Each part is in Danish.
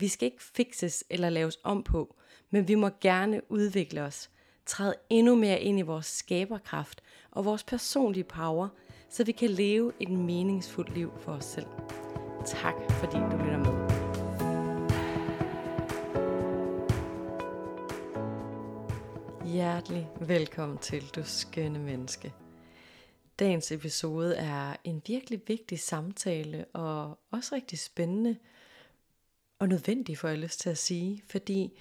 Vi skal ikke fikses eller laves om på, men vi må gerne udvikle os, træde endnu mere ind i vores skaberkraft og vores personlige power, så vi kan leve et meningsfuldt liv for os selv. Tak fordi du lytter med. Hjertelig velkommen til, du skønne menneske. Dagens episode er en virkelig vigtig samtale og også rigtig spændende og nødvendig, får jeg lyst til at sige, fordi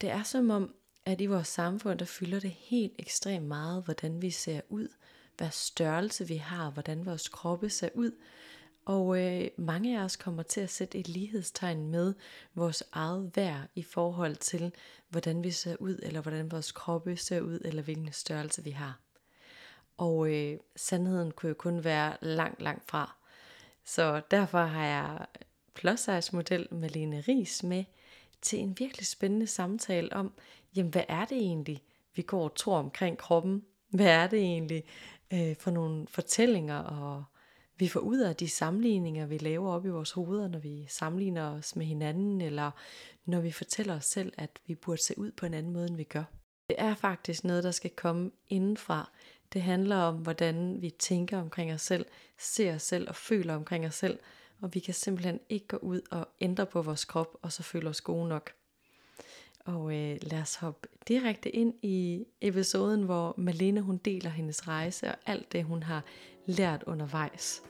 det er som om, at i vores samfund, der fylder det helt ekstremt meget, hvordan vi ser ud, hvad størrelse vi har, hvordan vores kroppe ser ud, og øh, mange af os kommer til at sætte et lighedstegn med vores eget værd i forhold til, hvordan vi ser ud, eller hvordan vores kroppe ser ud, eller hvilken størrelse vi har. Og øh, sandheden kunne jo kun være langt, langt fra. Så derfor har jeg plus size model Malene Ries med til en virkelig spændende samtale om, jamen hvad er det egentlig, vi går og tror omkring kroppen? Hvad er det egentlig øh, for nogle fortællinger, og vi får ud af de sammenligninger, vi laver op i vores hoveder, når vi sammenligner os med hinanden, eller når vi fortæller os selv, at vi burde se ud på en anden måde, end vi gør. Det er faktisk noget, der skal komme indenfra. Det handler om, hvordan vi tænker omkring os selv, ser os selv og føler omkring os selv, og vi kan simpelthen ikke gå ud og ændre på vores krop, og så føle os gode nok. Og øh, lad os hoppe direkte ind i episoden, hvor Malene hun deler hendes rejse og alt det, hun har lært undervejs.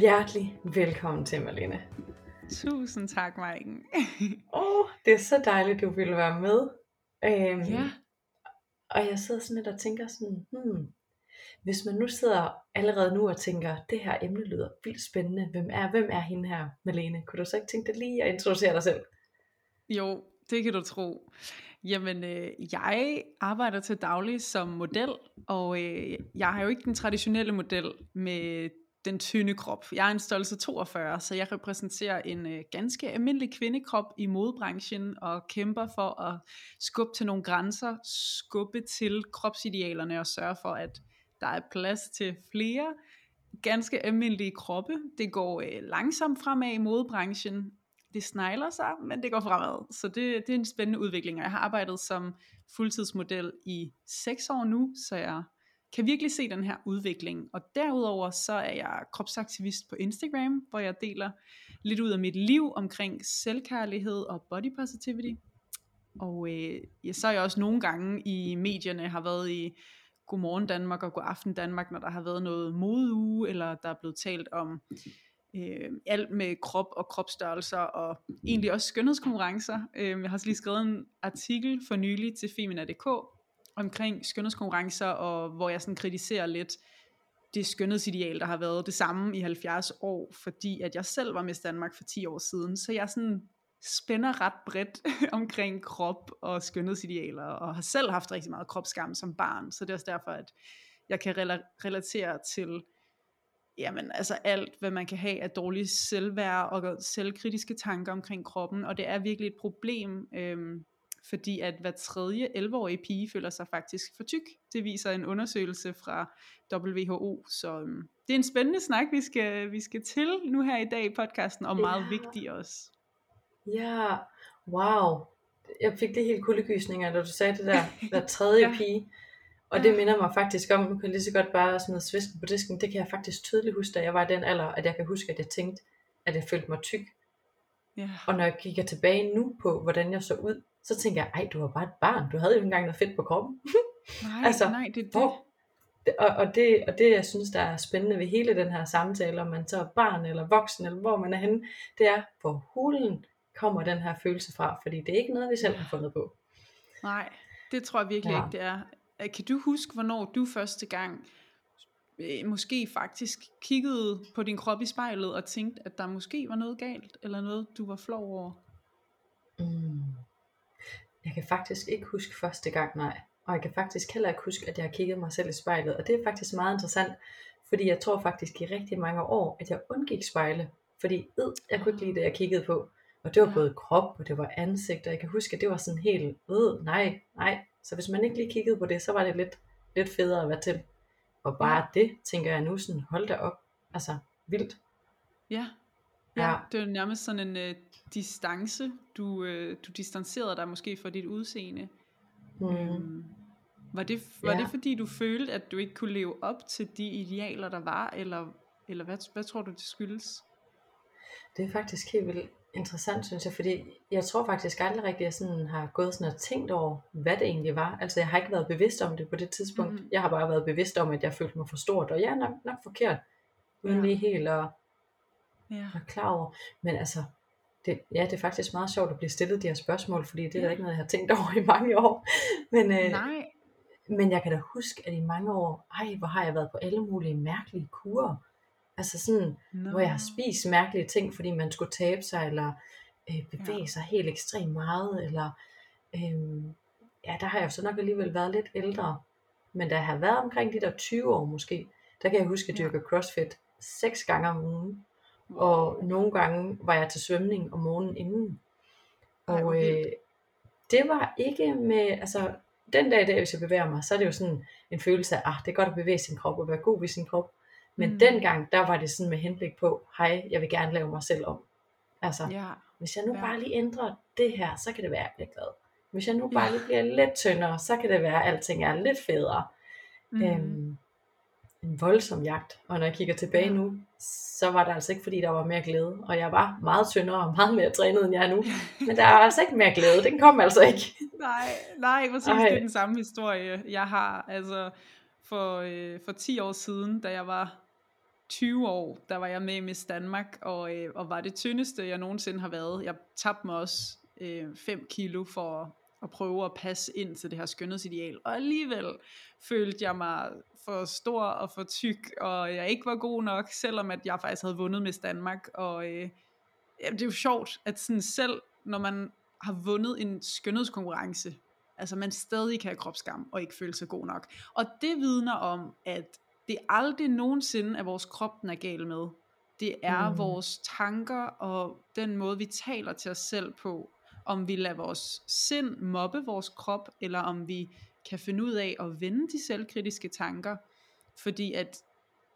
Hjertelig velkommen til, Malene. Tusind tak, Maiken. Åh, oh, det er så dejligt, du ville være med. Øhm, ja. Og jeg sidder sådan lidt og tænker sådan, hmm, hvis man nu sidder allerede nu og tænker, det her emne lyder vildt spændende, hvem er, hvem er hende her, Malene? Kunne du så ikke tænke dig lige at introducere dig selv? Jo, det kan du tro. Jamen, øh, jeg arbejder til daglig som model, og øh, jeg har jo ikke den traditionelle model med den tynde krop. Jeg er en størrelse 42, så jeg repræsenterer en øh, ganske almindelig kvindekrop i modebranchen og kæmper for at skubbe til nogle grænser, skubbe til kropsidealerne og sørge for, at der er plads til flere ganske almindelige kroppe. Det går øh, langsomt fremad i modebranchen. Det snegler sig, men det går fremad. Så det, det er en spændende udvikling. Jeg har arbejdet som fuldtidsmodel i 6 år nu, så jeg kan virkelig se den her udvikling. Og derudover så er jeg kropsaktivist på Instagram, hvor jeg deler lidt ud af mit liv omkring selvkærlighed og body positivity. Og øh, ja, så er jeg også nogle gange i medierne har været i Godmorgen Danmark og Godaften Danmark, når der har været noget modeuge, eller der er blevet talt om øh, alt med krop og kropsstørrelser, og egentlig også skønhedskonkurrencer. Øh, jeg har lige skrevet en artikel for nylig til Femina.dk, omkring skønhedskonkurrencer, og hvor jeg sådan kritiserer lidt det skønhedsideal, der har været det samme i 70 år, fordi at jeg selv var med Danmark for 10 år siden, så jeg sådan spænder ret bredt omkring krop og skønhedsidealer, og har selv haft rigtig meget kropsskam som barn, så det er også derfor, at jeg kan relatere til jamen, altså alt, hvad man kan have af dårlig selvværd og selvkritiske tanker omkring kroppen, og det er virkelig et problem, øhm, fordi at hver tredje 11-årige pige føler sig faktisk for tyk. Det viser en undersøgelse fra WHO, så um, det er en spændende snak, vi skal, vi skal til nu her i dag i podcasten, og meget ja. vigtig også. Ja, wow. Jeg fik det helt kuldegysninger, da du sagde det der, hver tredje ja. pige. Og det minder mig faktisk om, nu kan jeg lige så godt bare smide svisken på disken, det kan jeg faktisk tydeligt huske, da jeg var i den alder, at jeg kan huske, at jeg tænkte, at jeg følte mig tyk. Ja. Og når jeg kigger tilbage nu på, hvordan jeg så ud, så tænker jeg, ej, du var bare et barn, du havde jo ikke engang noget fedt på kroppen. Nej, altså, nej, det er det. Hvor, og, og, det, og det, jeg synes, der er spændende ved hele den her samtale, om man så er barn eller voksen, eller hvor man er henne, det er, hvor hulen kommer den her følelse fra, fordi det er ikke noget, vi selv har fundet på. Nej, det tror jeg virkelig ja. ikke, det er. øh, kan du huske, hvornår du første gang øh, måske faktisk kiggede på din krop i spejlet og tænkte, at der måske var noget galt, eller noget, du var flov over? Mm. Jeg kan faktisk ikke huske første gang, nej. Og jeg kan faktisk heller ikke huske, at jeg har kigget mig selv i spejlet. Og det er faktisk meget interessant, fordi jeg tror faktisk i rigtig mange år, at jeg undgik spejle. Fordi ed, jeg kunne ikke lide det, jeg kiggede på. Og det var både krop, og det var ansigt, og jeg kan huske, at det var sådan helt, øh, nej, nej. Så hvis man ikke lige kiggede på det, så var det lidt, lidt federe at være til. Og bare ja. det, tænker jeg nu sådan, hold da op. Altså, vildt. Ja, ja, ja. det er nærmest sådan en uh, distance, du, uh, du distancerede dig måske fra dit udseende. Mm. Um, var det, var ja. det fordi du følte, at du ikke kunne leve op til de idealer, der var, eller, eller hvad, hvad tror du, det skyldes? Det er faktisk helt vildt interessant, synes jeg, fordi jeg tror faktisk aldrig rigtigt, at jeg sådan har gået sådan og tænkt over, hvad det egentlig var. Altså jeg har ikke været bevidst om det på det tidspunkt. Mm. Jeg har bare været bevidst om, at jeg følte mig for stort, og jeg er nok, nok forkert, uden ja. lige helt at ja. være klar over. Men altså, det, ja, det er faktisk meget sjovt at blive stillet de her spørgsmål, fordi det er ja. ikke noget, jeg har tænkt over i mange år. Men, øh, Nej. men jeg kan da huske, at i mange år, ej, hvor har jeg været på alle mulige mærkelige kurer. Altså sådan, no. hvor jeg har spist mærkelige ting, fordi man skulle tabe sig, eller øh, bevæge ja. sig helt ekstremt meget, eller øh, ja, der har jeg så nok alligevel været lidt ældre. Men da jeg har været omkring de der 20 år måske, der kan jeg huske, at jeg dyrker crossfit seks gange om ugen. Og nogle gange var jeg til svømning om morgenen inden. Og øh, det var ikke med, altså den dag i dag, hvis jeg bevæger mig, så er det jo sådan en følelse af, ah, det er godt at bevæge sin krop og være god ved sin krop. Men mm. dengang, der var det sådan med henblik på, hej, jeg vil gerne lave mig selv om. Altså, ja. hvis jeg nu ja. bare lige ændrer det her, så kan det være, at jeg bliver glad. Hvis jeg nu bare ja. lige bliver lidt tyndere, så kan det være, at alting er lidt federe. Mm. Øhm, en voldsom jagt. Og når jeg kigger tilbage nu, så var det altså ikke fordi, der var mere glæde. Og jeg var meget tyndere og meget mere trænet, end jeg er nu. Men der er altså ikke mere glæde. Den kom altså ikke. nej, nej, præcis. Ej. Det er den samme historie, jeg har. Altså, for, øh, for 10 år siden, da jeg var 20 år, der var jeg med i Miss Danmark, og, øh, og var det tyndeste, jeg nogensinde har været. Jeg tabte mig også 5 øh, kilo for at prøve at passe ind til det her skønhedsideal. Og alligevel følte jeg mig for stor og for tyk, og jeg ikke var god nok, selvom at jeg faktisk havde vundet Miss Danmark. Og øh, det er jo sjovt, at sådan selv, når man har vundet en skønhedskonkurrence, altså man stadig kan have kropsskam og ikke føle sig god nok. Og det vidner om, at det er aldrig nogensinde, at vores krop den er gal med. Det er mm. vores tanker og den måde, vi taler til os selv på. Om vi lader vores sind mobbe vores krop, eller om vi kan finde ud af at vende de selvkritiske tanker. Fordi at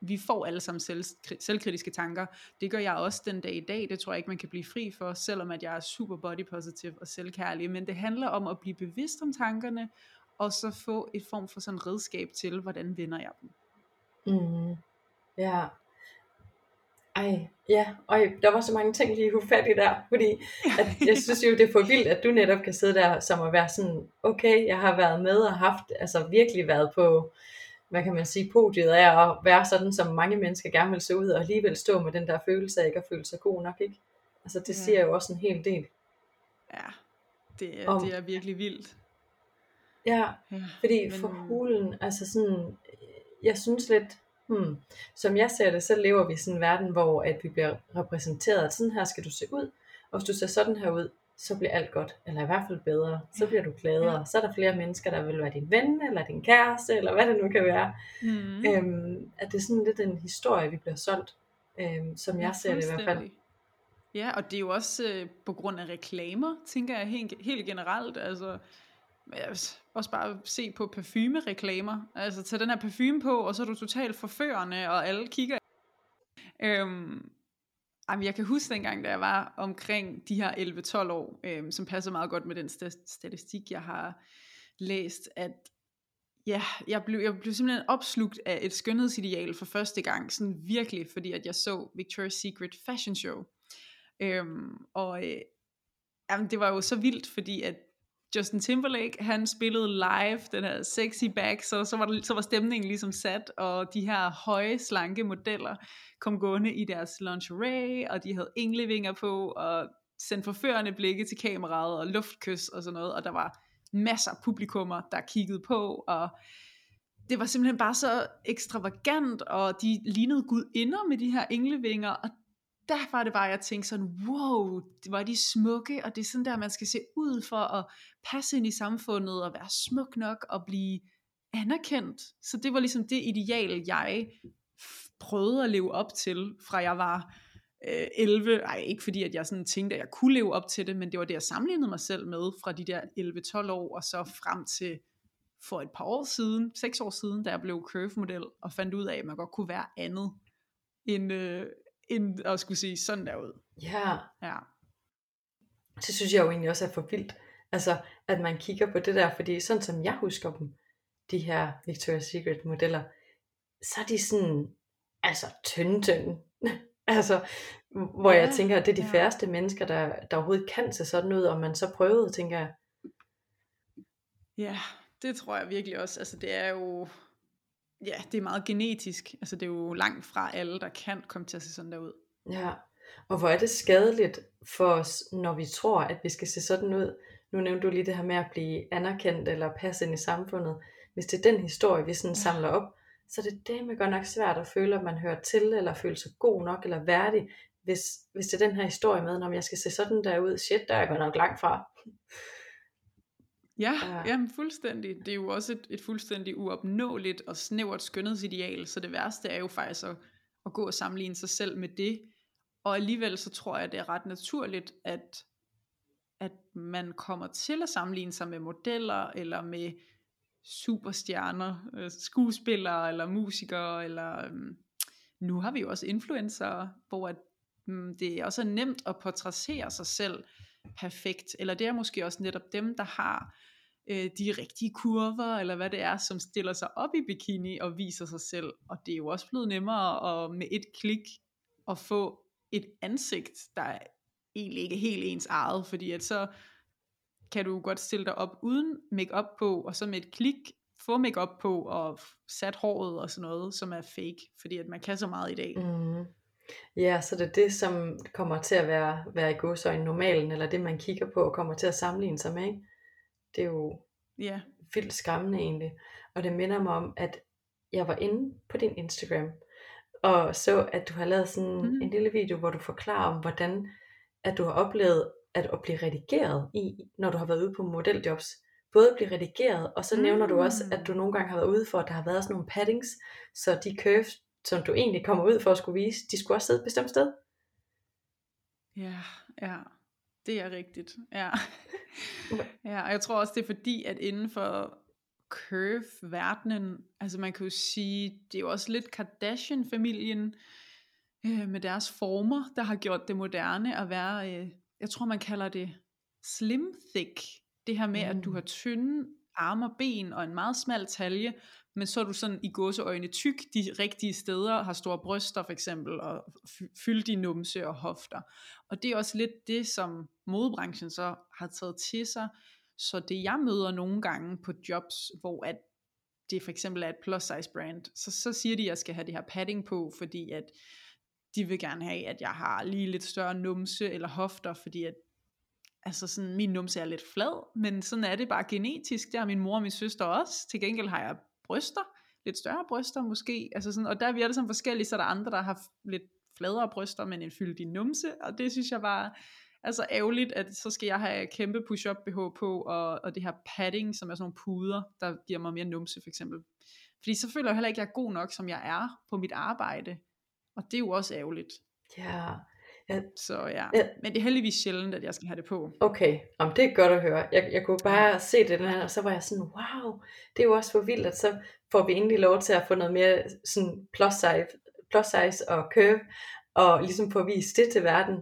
vi får alle sammen selv, selvkritiske tanker. Det gør jeg også den dag i dag. Det tror jeg ikke, man kan blive fri for, selvom at jeg er super body positive og selvkærlig. Men det handler om at blive bevidst om tankerne, og så få et form for sådan redskab til, hvordan vender jeg dem. Mm. Ja. Ej, ja, og der var så mange ting lige fat i der, fordi at jeg synes jo, det er for vildt, at du netop kan sidde der som at være sådan, okay, jeg har været med og haft, altså virkelig været på, hvad kan man sige, podiet af at være sådan, som mange mennesker gerne vil se ud, og alligevel stå med den der følelse af ikke at føle sig god nok, ikke? Altså det ja. siger jo også en hel del. Ja, det er, om, det er virkelig vildt. Ja, ja fordi men... for hulen, altså sådan, jeg synes lidt, hmm, som jeg ser det, så lever vi i sådan en verden, hvor at vi bliver repræsenteret, at sådan her skal du se ud, og hvis du ser sådan her ud, så bliver alt godt, eller i hvert fald bedre, så bliver du gladere, ja. så er der flere mennesker, der vil være din ven, eller din kæreste, eller hvad det nu kan være. Mm. Øhm, at det er sådan lidt en historie, vi bliver solgt, øhm, som jeg ja, ser det i hvert fald. Ja, og det er jo også øh, på grund af reklamer, tænker jeg helt, helt generelt. Altså, også bare se på parfumereklamer. Altså tag den her parfume på, og så er du totalt forførende, og alle kigger. Øhm, jamen, jeg kan huske dengang, da jeg var omkring de her 11-12 år, øhm, som passer meget godt med den statistik, jeg har læst, at ja, jeg blev, jeg blev simpelthen opslugt af et skønhedsideal for første gang, sådan virkelig, fordi at jeg så Victoria's Secret Fashion Show. Øhm, og øh, jamen, det var jo så vildt, fordi at Justin Timberlake, han spillede live den her sexy back, så, så, var, der, så var stemningen ligesom sat, og de her høje, slanke modeller kom gående i deres lingerie, og de havde englevinger på, og sendte forførende blikke til kameraet, og luftkys og sådan noget, og der var masser af publikummer, der kiggede på, og det var simpelthen bare så ekstravagant, og de lignede gudinder med de her englevinger, og der var det bare, jeg tænkte sådan, wow, det var de smukke, og det er sådan der, man skal se ud for at passe ind i samfundet, og være smuk nok, og blive anerkendt. Så det var ligesom det ideal, jeg prøvede at leve op til, fra jeg var øh, 11. Ej, ikke fordi, at jeg sådan tænkte, at jeg kunne leve op til det, men det var det, jeg sammenlignede mig selv med, fra de der 11-12 år, og så frem til for et par år siden, seks år siden, da jeg blev curve-model, og fandt ud af, at man godt kunne være andet, end, øh, end at skulle se sådan der ud. Ja. Ja. Det synes jeg jo egentlig også er for vildt. Altså, at man kigger på det der, fordi sådan som jeg husker dem, de her Victoria's Secret modeller, så er de sådan, altså tynde tynde. altså, hvor ja, jeg tænker, at det er de ja. færreste mennesker, der, der overhovedet kan se sådan ud, og man så prøvede, tænker jeg. Ja, det tror jeg virkelig også. Altså det er jo, ja, det er meget genetisk. Altså det er jo langt fra alle, der kan komme til at se sådan der ud. Ja, og hvor er det skadeligt for os, når vi tror, at vi skal se sådan ud. Nu nævnte du lige det her med at blive anerkendt eller passe ind i samfundet. Hvis det er den historie, vi sådan samler op, så det er det godt nok svært at føle, at man hører til, eller føler sig god nok, eller værdig, hvis, hvis det er den her historie med, når jeg skal se sådan der ud, shit, der er jeg godt nok langt fra. Ja, ja. Jamen, fuldstændig. Det er jo også et, et fuldstændig uopnåeligt og snævert skønhedsideal, så det værste er jo faktisk at, at gå og sammenligne sig selv med det. Og alligevel så tror jeg, det er ret naturligt, at, at man kommer til at sammenligne sig med modeller, eller med superstjerner, øh, skuespillere, eller musikere, eller øhm, nu har vi jo også influencer, hvor at, mm, det også er nemt at portrættere sig selv perfekt, eller det er måske også netop dem, der har øh, de rigtige kurver, eller hvad det er, som stiller sig op i bikini og viser sig selv. Og det er jo også blevet nemmere at med et klik at få et ansigt, der egentlig ikke er helt ens eget, fordi at så kan du godt stille dig op uden makeup på, og så med et klik få makeup på, og sat håret og sådan noget, som er fake, fordi at man kan så meget i dag. Mm. Ja, så det er det, som kommer til at være, være i godsøjne normalen, eller det man kigger på og kommer til at sammenligne sig med. Ikke? Det er jo yeah. vildt skræmmende egentlig. Og det minder mig om, at jeg var inde på din Instagram, og så, at du har lavet sådan mm. en lille video, hvor du forklarer om, hvordan at du har oplevet at, at blive redigeret i, når du har været ude på modeljobs. Både blive redigeret, og så mm. nævner du også, at du nogle gange har været ude for, at der har været sådan nogle paddings, så de curves, som du egentlig kommer ud for at skulle vise, de skulle også sidde et bestemt sted. Ja, ja. Det er rigtigt. Ja. ja, og jeg tror også, det er fordi, at inden for curve-verdenen, altså man kan jo sige, det er jo også lidt Kardashian-familien øh, med deres former, der har gjort det moderne at være, øh, jeg tror man kalder det slim thick. Det her med, mm. at du mm. har tynde arme og ben og en meget smal talje, men så er du sådan i gåseøjne tyk de rigtige steder, har store bryster for eksempel, og fyldige numse og hofter. Og det er også lidt det, som modebranchen så har taget til sig. Så det jeg møder nogle gange på jobs, hvor at det for eksempel er et plus size brand, så, så siger de, at jeg skal have det her padding på, fordi at de vil gerne have, at jeg har lige lidt større numse eller hofter, fordi at altså sådan, min numse er lidt flad, men sådan er det bare genetisk. Der har min mor og min søster også. Til gengæld har jeg bryster, lidt større bryster måske, altså sådan, og der er vi alle sammen forskellige, så er der andre, der har lidt fladere bryster, men en fyldig numse, og det synes jeg bare, altså ærgerligt, at så skal jeg have kæmpe push-up BH på, og, og det her padding, som er sådan nogle puder, der giver mig mere numse for eksempel. Fordi så føler jeg heller ikke, at jeg er god nok, som jeg er på mit arbejde, og det er jo også ærgerligt. Ja, Ja. Så ja. ja, men det er heldigvis sjældent, at jeg skal have det på. Okay, Om det er godt at høre. Jeg, jeg kunne bare se det der, og så var jeg sådan, wow, det er jo også for vildt, at så får vi endelig lov til at få noget mere sådan plus size, plus size og curve, og ligesom få at vise det til verden.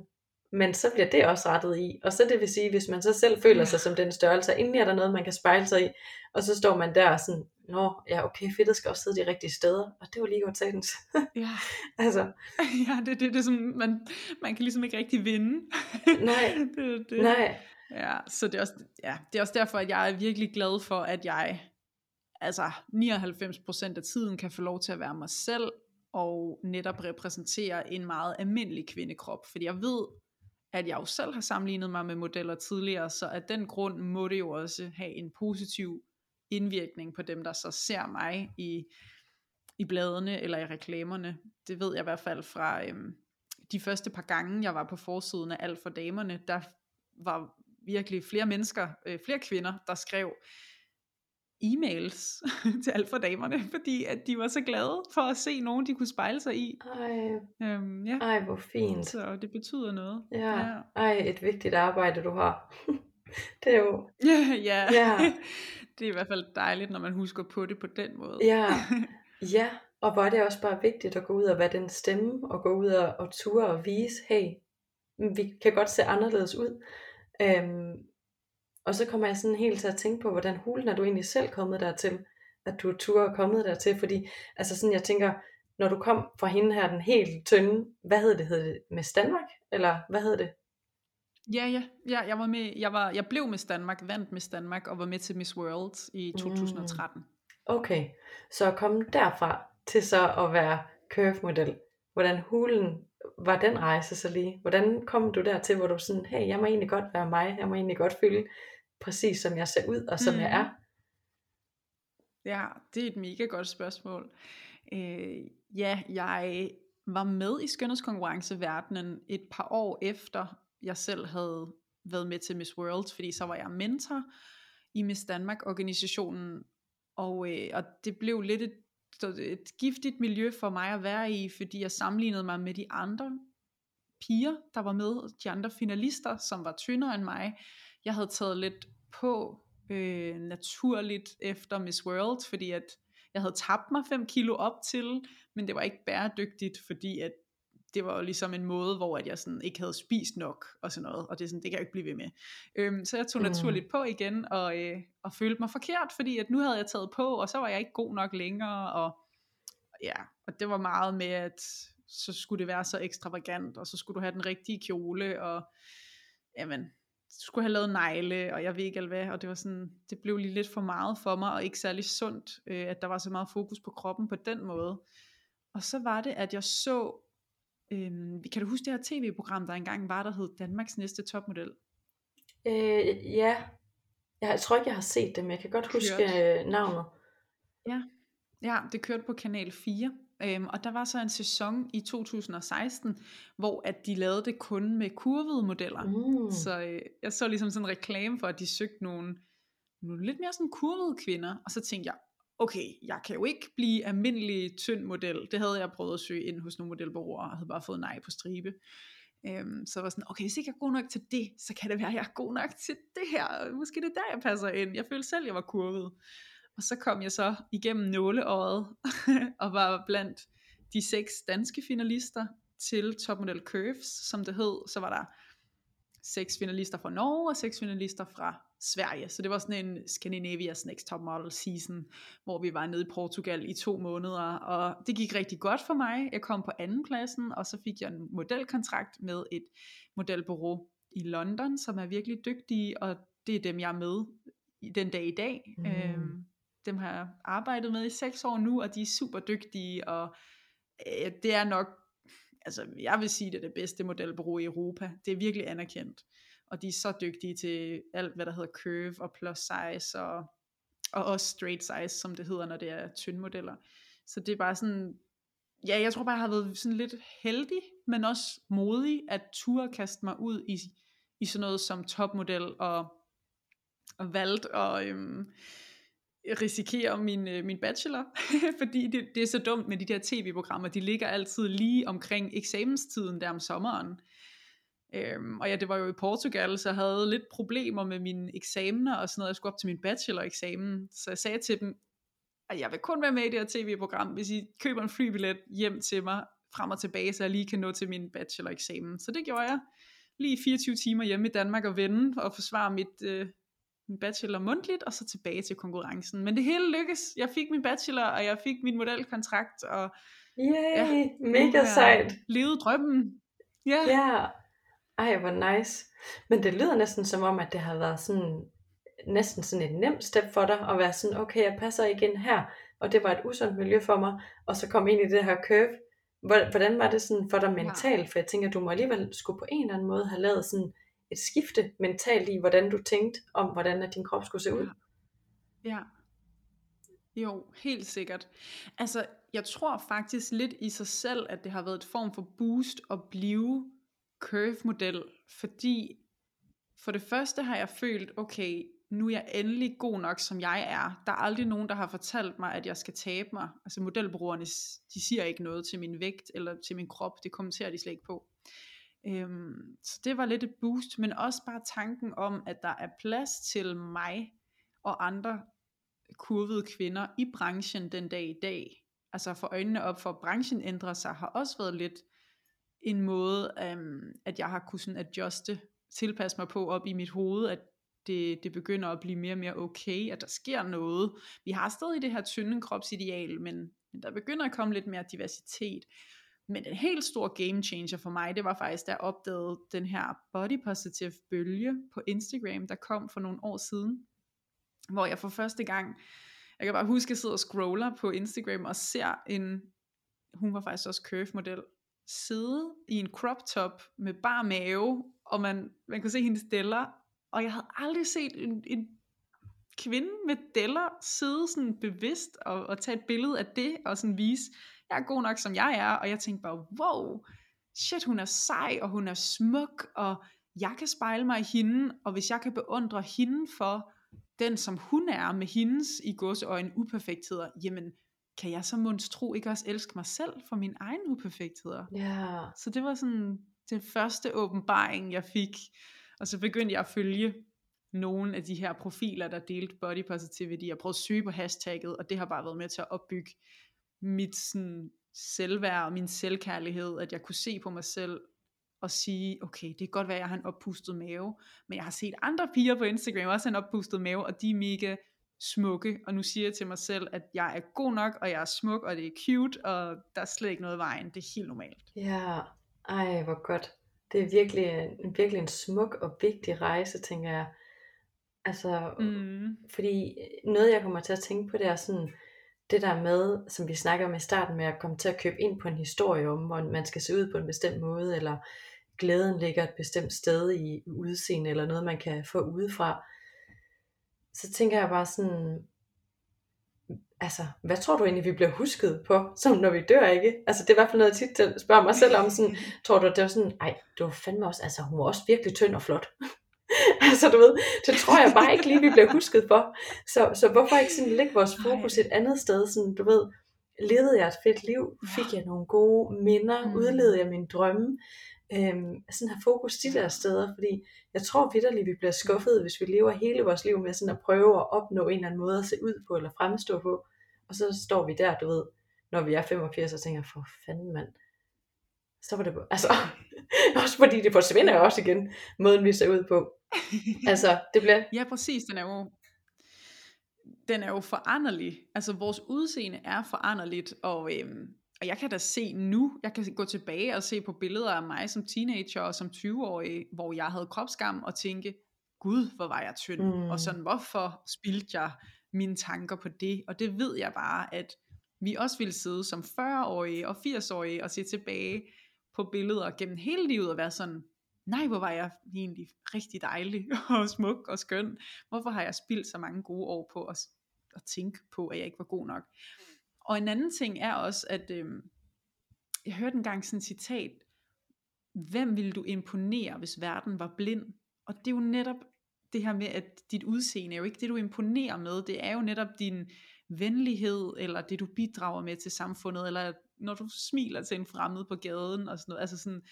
Men så bliver det også rettet i. Og så det vil sige, hvis man så selv føler sig som den størrelse, endelig er der noget, man kan spejle sig i, og så står man der sådan, nå, ja okay, fedtet skal også sidde de rigtige steder, og det var lige godt sagtens. ja. altså. Ja, det, det, det er som, man, man kan ligesom ikke rigtig vinde. Nej, det, det. nej. Ja, så det er, også, ja, det er også derfor, at jeg er virkelig glad for, at jeg altså 99% af tiden kan få lov til at være mig selv, og netop repræsentere en meget almindelig kvindekrop, fordi jeg ved, at jeg jo selv har sammenlignet mig med modeller tidligere, så af den grund må det jo også have en positiv indvirkning på dem, der så ser mig i, i bladene eller i reklamerne. Det ved jeg i hvert fald fra øhm, de første par gange, jeg var på forsiden af Alt for Damerne, der var virkelig flere mennesker, øh, flere kvinder, der skrev, e-mails til alt for damerne, fordi at de var så glade for at se nogen, de kunne spejle sig i. Ej, Øhm, ja. ej hvor fint. Så det betyder noget. Ja. Ja. Ej, et vigtigt arbejde, du har. det er jo, Ja, ja. Det er i hvert fald dejligt, når man husker på det på den måde. ja, ja. Og hvor er det også bare vigtigt at gå ud og være den stemme, og gå ud og, og ture og vise, hey, vi kan godt se anderledes ud. Øhm, og så kommer jeg sådan helt til at tænke på, hvordan hulen er du egentlig selv kommet dertil, at du tur er kommet dertil, fordi altså sådan, jeg tænker, når du kom fra hende her, den helt tynde, hvad hed det, hed det Miss Danmark, eller hvad hed det? Ja, ja, ja. Jeg var med, jeg var, jeg blev Miss Danmark, vandt Miss Danmark og var med til Miss World i 2013. Okay, så at komme derfra til så at være curve-model, hvordan hulen var den rejse så lige? Hvordan kom du dertil, hvor du sådan, hey, jeg må egentlig godt være mig, jeg må egentlig godt føle præcis som jeg ser ud og som Mhm. jeg er? Ja, det er et mega godt spørgsmål. Øh, ja, jeg var med i skønhedskonkurrenceverdenen et par år efter, jeg selv havde været med til Miss World, fordi så var jeg mentor i Miss Danmark-organisationen, og, øh, og det blev lidt et, et giftigt miljø for mig at være i, fordi jeg sammenlignede mig med de andre piger, der var med, de andre finalister, som var tyndere end mig. Jeg havde taget lidt på øh, naturligt efter Miss World, fordi at jeg havde tabt mig 5 kilo op til, men det var ikke bæredygtigt, fordi at det var jo ligesom en måde, hvor at jeg sådan ikke havde spist nok og sådan noget, og det, er sådan, det kan jeg ikke blive ved med. Øhm, så jeg tog Mm. naturligt på igen, og, øh, og følte mig forkert, fordi at nu havde jeg taget på, og så var jeg ikke god nok længere, og ja, og det var meget med, at så skulle det være så ekstravagant, og så skulle du have den rigtige kjole, og jamen, du skulle have lavet negle, og jeg ved ikke alt hvad, og det var sådan, det blev lige lidt for meget for mig, og ikke særlig sundt, øh, at der var så meget fokus på kroppen på den måde. Og så var det, at jeg så, øh, kan du huske det her tv-program, der engang var, der hed Danmarks næste topmodel? Øh, ja, jeg tror ikke, jeg har set det, men jeg kan godt huske øh, navnet. Ja, det kørte på Kanal 4, øhm, og der var så en sæson i 2016, hvor at de lavede det kun med kurvede modeller. Mm. Så øh, jeg så ligesom sådan en reklame for, at de søgte nogle, nogle lidt mere sådan kurvede kvinder, og så tænkte jeg, okay, jeg kan jo ikke blive almindelig tynd model. Det havde jeg prøvet at søge ind hos nogle modelbureauer, og havde bare fået nej på stribe. Øhm, så var sådan, okay, hvis ikke jeg er god nok til det, så kan det være, at jeg er god nok til det her. Måske det er der, jeg passer ind. Jeg følte selv, jeg var kurvet. Og så kom jeg så igennem nåleåret, og var blandt de seks danske finalister til Topmodel Curves, som det hed. Så var der seks finalister fra Norge og seks finalister fra Sverige. Så det var sådan en Scandinavia's Next Top Model season, hvor vi var nede i Portugal i to måneder, og det gik rigtig godt for mig. Jeg kom på anden pladsen, og så fik jeg en modelkontrakt med et modelbureau i London, som er virkelig dygtige, og det er dem, jeg er med den dag i dag. Mm. Øhm, dem har jeg arbejdet med i seks år nu, og de er super dygtige, og øh, det er nok, altså jeg vil sige, det er det bedste modelbureau i Europa. Det er virkelig anerkendt, og de er så dygtige til alt, hvad der hedder curve og plus size, og, og også straight size, som det hedder, når det er tynde modeller. Så det er bare sådan, ja, jeg tror bare, jeg har været sådan lidt heldig, men også modig, at turde kaste mig ud i, i sådan noget som topmodel, og, og valgt og øhm, risikere min, øh, min bachelor, fordi det, det er så dumt med de der tv-programmer, de ligger altid lige omkring eksamenstiden der om sommeren. Øhm, og ja, det var jo i Portugal, så jeg havde lidt problemer med mine eksamener og sådan noget. Jeg skulle op til min bachelor-eksamen, så jeg sagde til dem, at jeg vil kun være med i det her tv-program, hvis I køber en flybillet hjem til mig, frem og tilbage, så jeg lige kan nå til min bachelor-eksamen. Så det gjorde jeg. Lige 24 timer hjemme i Danmark og vende og forsvare mit, øh, min bachelor mundtligt, og så tilbage til konkurrencen. Men det hele lykkedes. Jeg fik min bachelor, og jeg fik min modelkontrakt, og Yay, Ja, mega jeg sejt. Levede drømmen. Ja. Ja, ej hvor nice. Men det lyder næsten som om, at det har været sådan, næsten sådan et nemt step for dig, at være sådan, okay, jeg passer igen her, og det var et usundt miljø for mig, og så kom ind i det her curve Hvordan var det sådan for dig mentalt? For jeg tænker, du må alligevel skulle på en eller anden måde have lavet sådan et skifte mentalt i, hvordan du tænkte om, hvordan at din krop skulle se ud. Ja. ja. Jo, helt sikkert. Altså, jeg tror faktisk lidt i sig selv, at det har været et form for boost at blive curve-model, fordi for det første har jeg følt, okay, nu er jeg endelig god nok, som jeg er. Der er aldrig nogen, der har fortalt mig, at jeg skal tabe mig. Altså modelbrugerne, de siger ikke noget til min vægt eller til min krop. Det kommenterer de slet ikke på. Øhm, så det var lidt et boost, men også bare tanken om, at der er plads til mig og andre kurvede kvinder i branchen den dag i dag. Altså for øjnene op for, at branchen ændrer sig, har også været lidt en måde, øhm, at jeg har kunnet sådan adjuste, tilpasse mig på op i mit hoved, at det, det begynder at blive mere og mere okay, at der sker noget. Vi har stadig det her tynde kropsideal, men, men der begynder at komme lidt mere diversitet. Men en helt stor game changer for mig, det var faktisk, da jeg opdagede den her body positive bølge på Instagram, der kom for nogle år siden, hvor jeg for første gang, jeg kan bare huske, at jeg sidder og scroller på Instagram og ser en, hun var faktisk også curve model, sidde i en crop top med bar mave, og man, man kunne se hendes deller, og jeg havde aldrig set en, en kvinde med deller sidde sådan bevidst og, og tage et billede af det, og sådan vise, jeg er god nok som jeg er, og jeg tænkte bare, wow, shit, hun er sej, og hun er smuk, og jeg kan spejle mig i hende, og hvis jeg kan beundre hende for den, som hun er, med hendes i gåseøjne uperfektheder, jamen, kan jeg så munds tro ikke også elske mig selv for min egen uperfektheder? Ja. Yeah. Så det var sådan den første åbenbaring, jeg fik, og så begyndte jeg at følge nogle af de her profiler, der delte body positivity. Jeg prøvede at søge på hashtagget, og det har bare været med til at opbygge mit sådan, selvværd og min selvkærlighed, at jeg kunne se på mig selv og sige, okay, det kan godt være, at jeg har en oppustet mave, men jeg har set andre piger på Instagram også have en oppustet mave, og de er mega smukke, og nu siger jeg til mig selv, at jeg er god nok, og jeg er smuk, og det er cute, og der er slet ikke noget i vejen, det er helt normalt. Ja, ej, hvor godt. Det er virkelig, virkelig en smuk og vigtig rejse, tænker jeg. Altså, mm. fordi noget jeg kommer til at tænke på, det er sådan, det der med, som vi snakker om i starten, med at komme til at købe ind på en historie om, hvor man skal se ud på en bestemt måde, eller glæden ligger et bestemt sted i udseende, eller noget man kan få udefra, så tænker jeg bare sådan, altså, hvad tror du egentlig, vi bliver husket på, som når vi dør, ikke? Altså, det er i hvert fald noget, jeg tit spørger mig selv om, sådan, tror du, det var sådan, ej, det var fandme også, altså, hun var også virkelig tynd og flot. altså, du ved, det tror jeg bare ikke lige, vi bliver husket for. Så, så hvorfor ikke sådan lægge vores fokus et andet sted, sådan, du ved, levede jeg et fedt liv, fik jeg nogle gode minder, mm. udlevede jeg mine drømme, øhm, sådan have fokus de der steder, fordi jeg tror vidderligt, vi bliver skuffet, hvis vi lever hele vores liv med sådan at prøve at opnå en eller anden måde at se ud på, eller fremstå på, og så står vi der, du ved, når vi er 85 og tænker, for fanden mand, så var det, altså, også fordi det forsvinder også igen, måden vi ser ud på. Altså, det bliver... Ja, præcis, den er jo, den er jo foranderlig. Altså, vores udseende er foranderligt, og, øhm, og jeg kan da se nu, jeg kan gå tilbage og se på billeder af mig som teenager og som 20-årig, hvor jeg havde kropsskam og tænke, gud, hvor var jeg tynd, mm. og sådan, hvorfor spildte jeg mine tanker på det, og det ved jeg bare, at vi også ville sidde som 40-årige og 80-årige og se tilbage på billeder gennem hele livet og være sådan, nej, hvor var jeg egentlig rigtig dejlig og smuk og skøn. Hvorfor har jeg spildt så mange gode år på at, at tænke på, at jeg ikke var god nok? Og en anden ting er også, at øh, jeg hørte engang sådan et citat, hvem ville du imponere, hvis verden var blind? Og det er jo netop det her med, at dit udseende er jo ikke det, du imponerer med, det er jo netop din venlighed, eller det du bidrager med til samfundet, eller når du smiler til en fremmed på gaden, og sådan noget, altså sådan,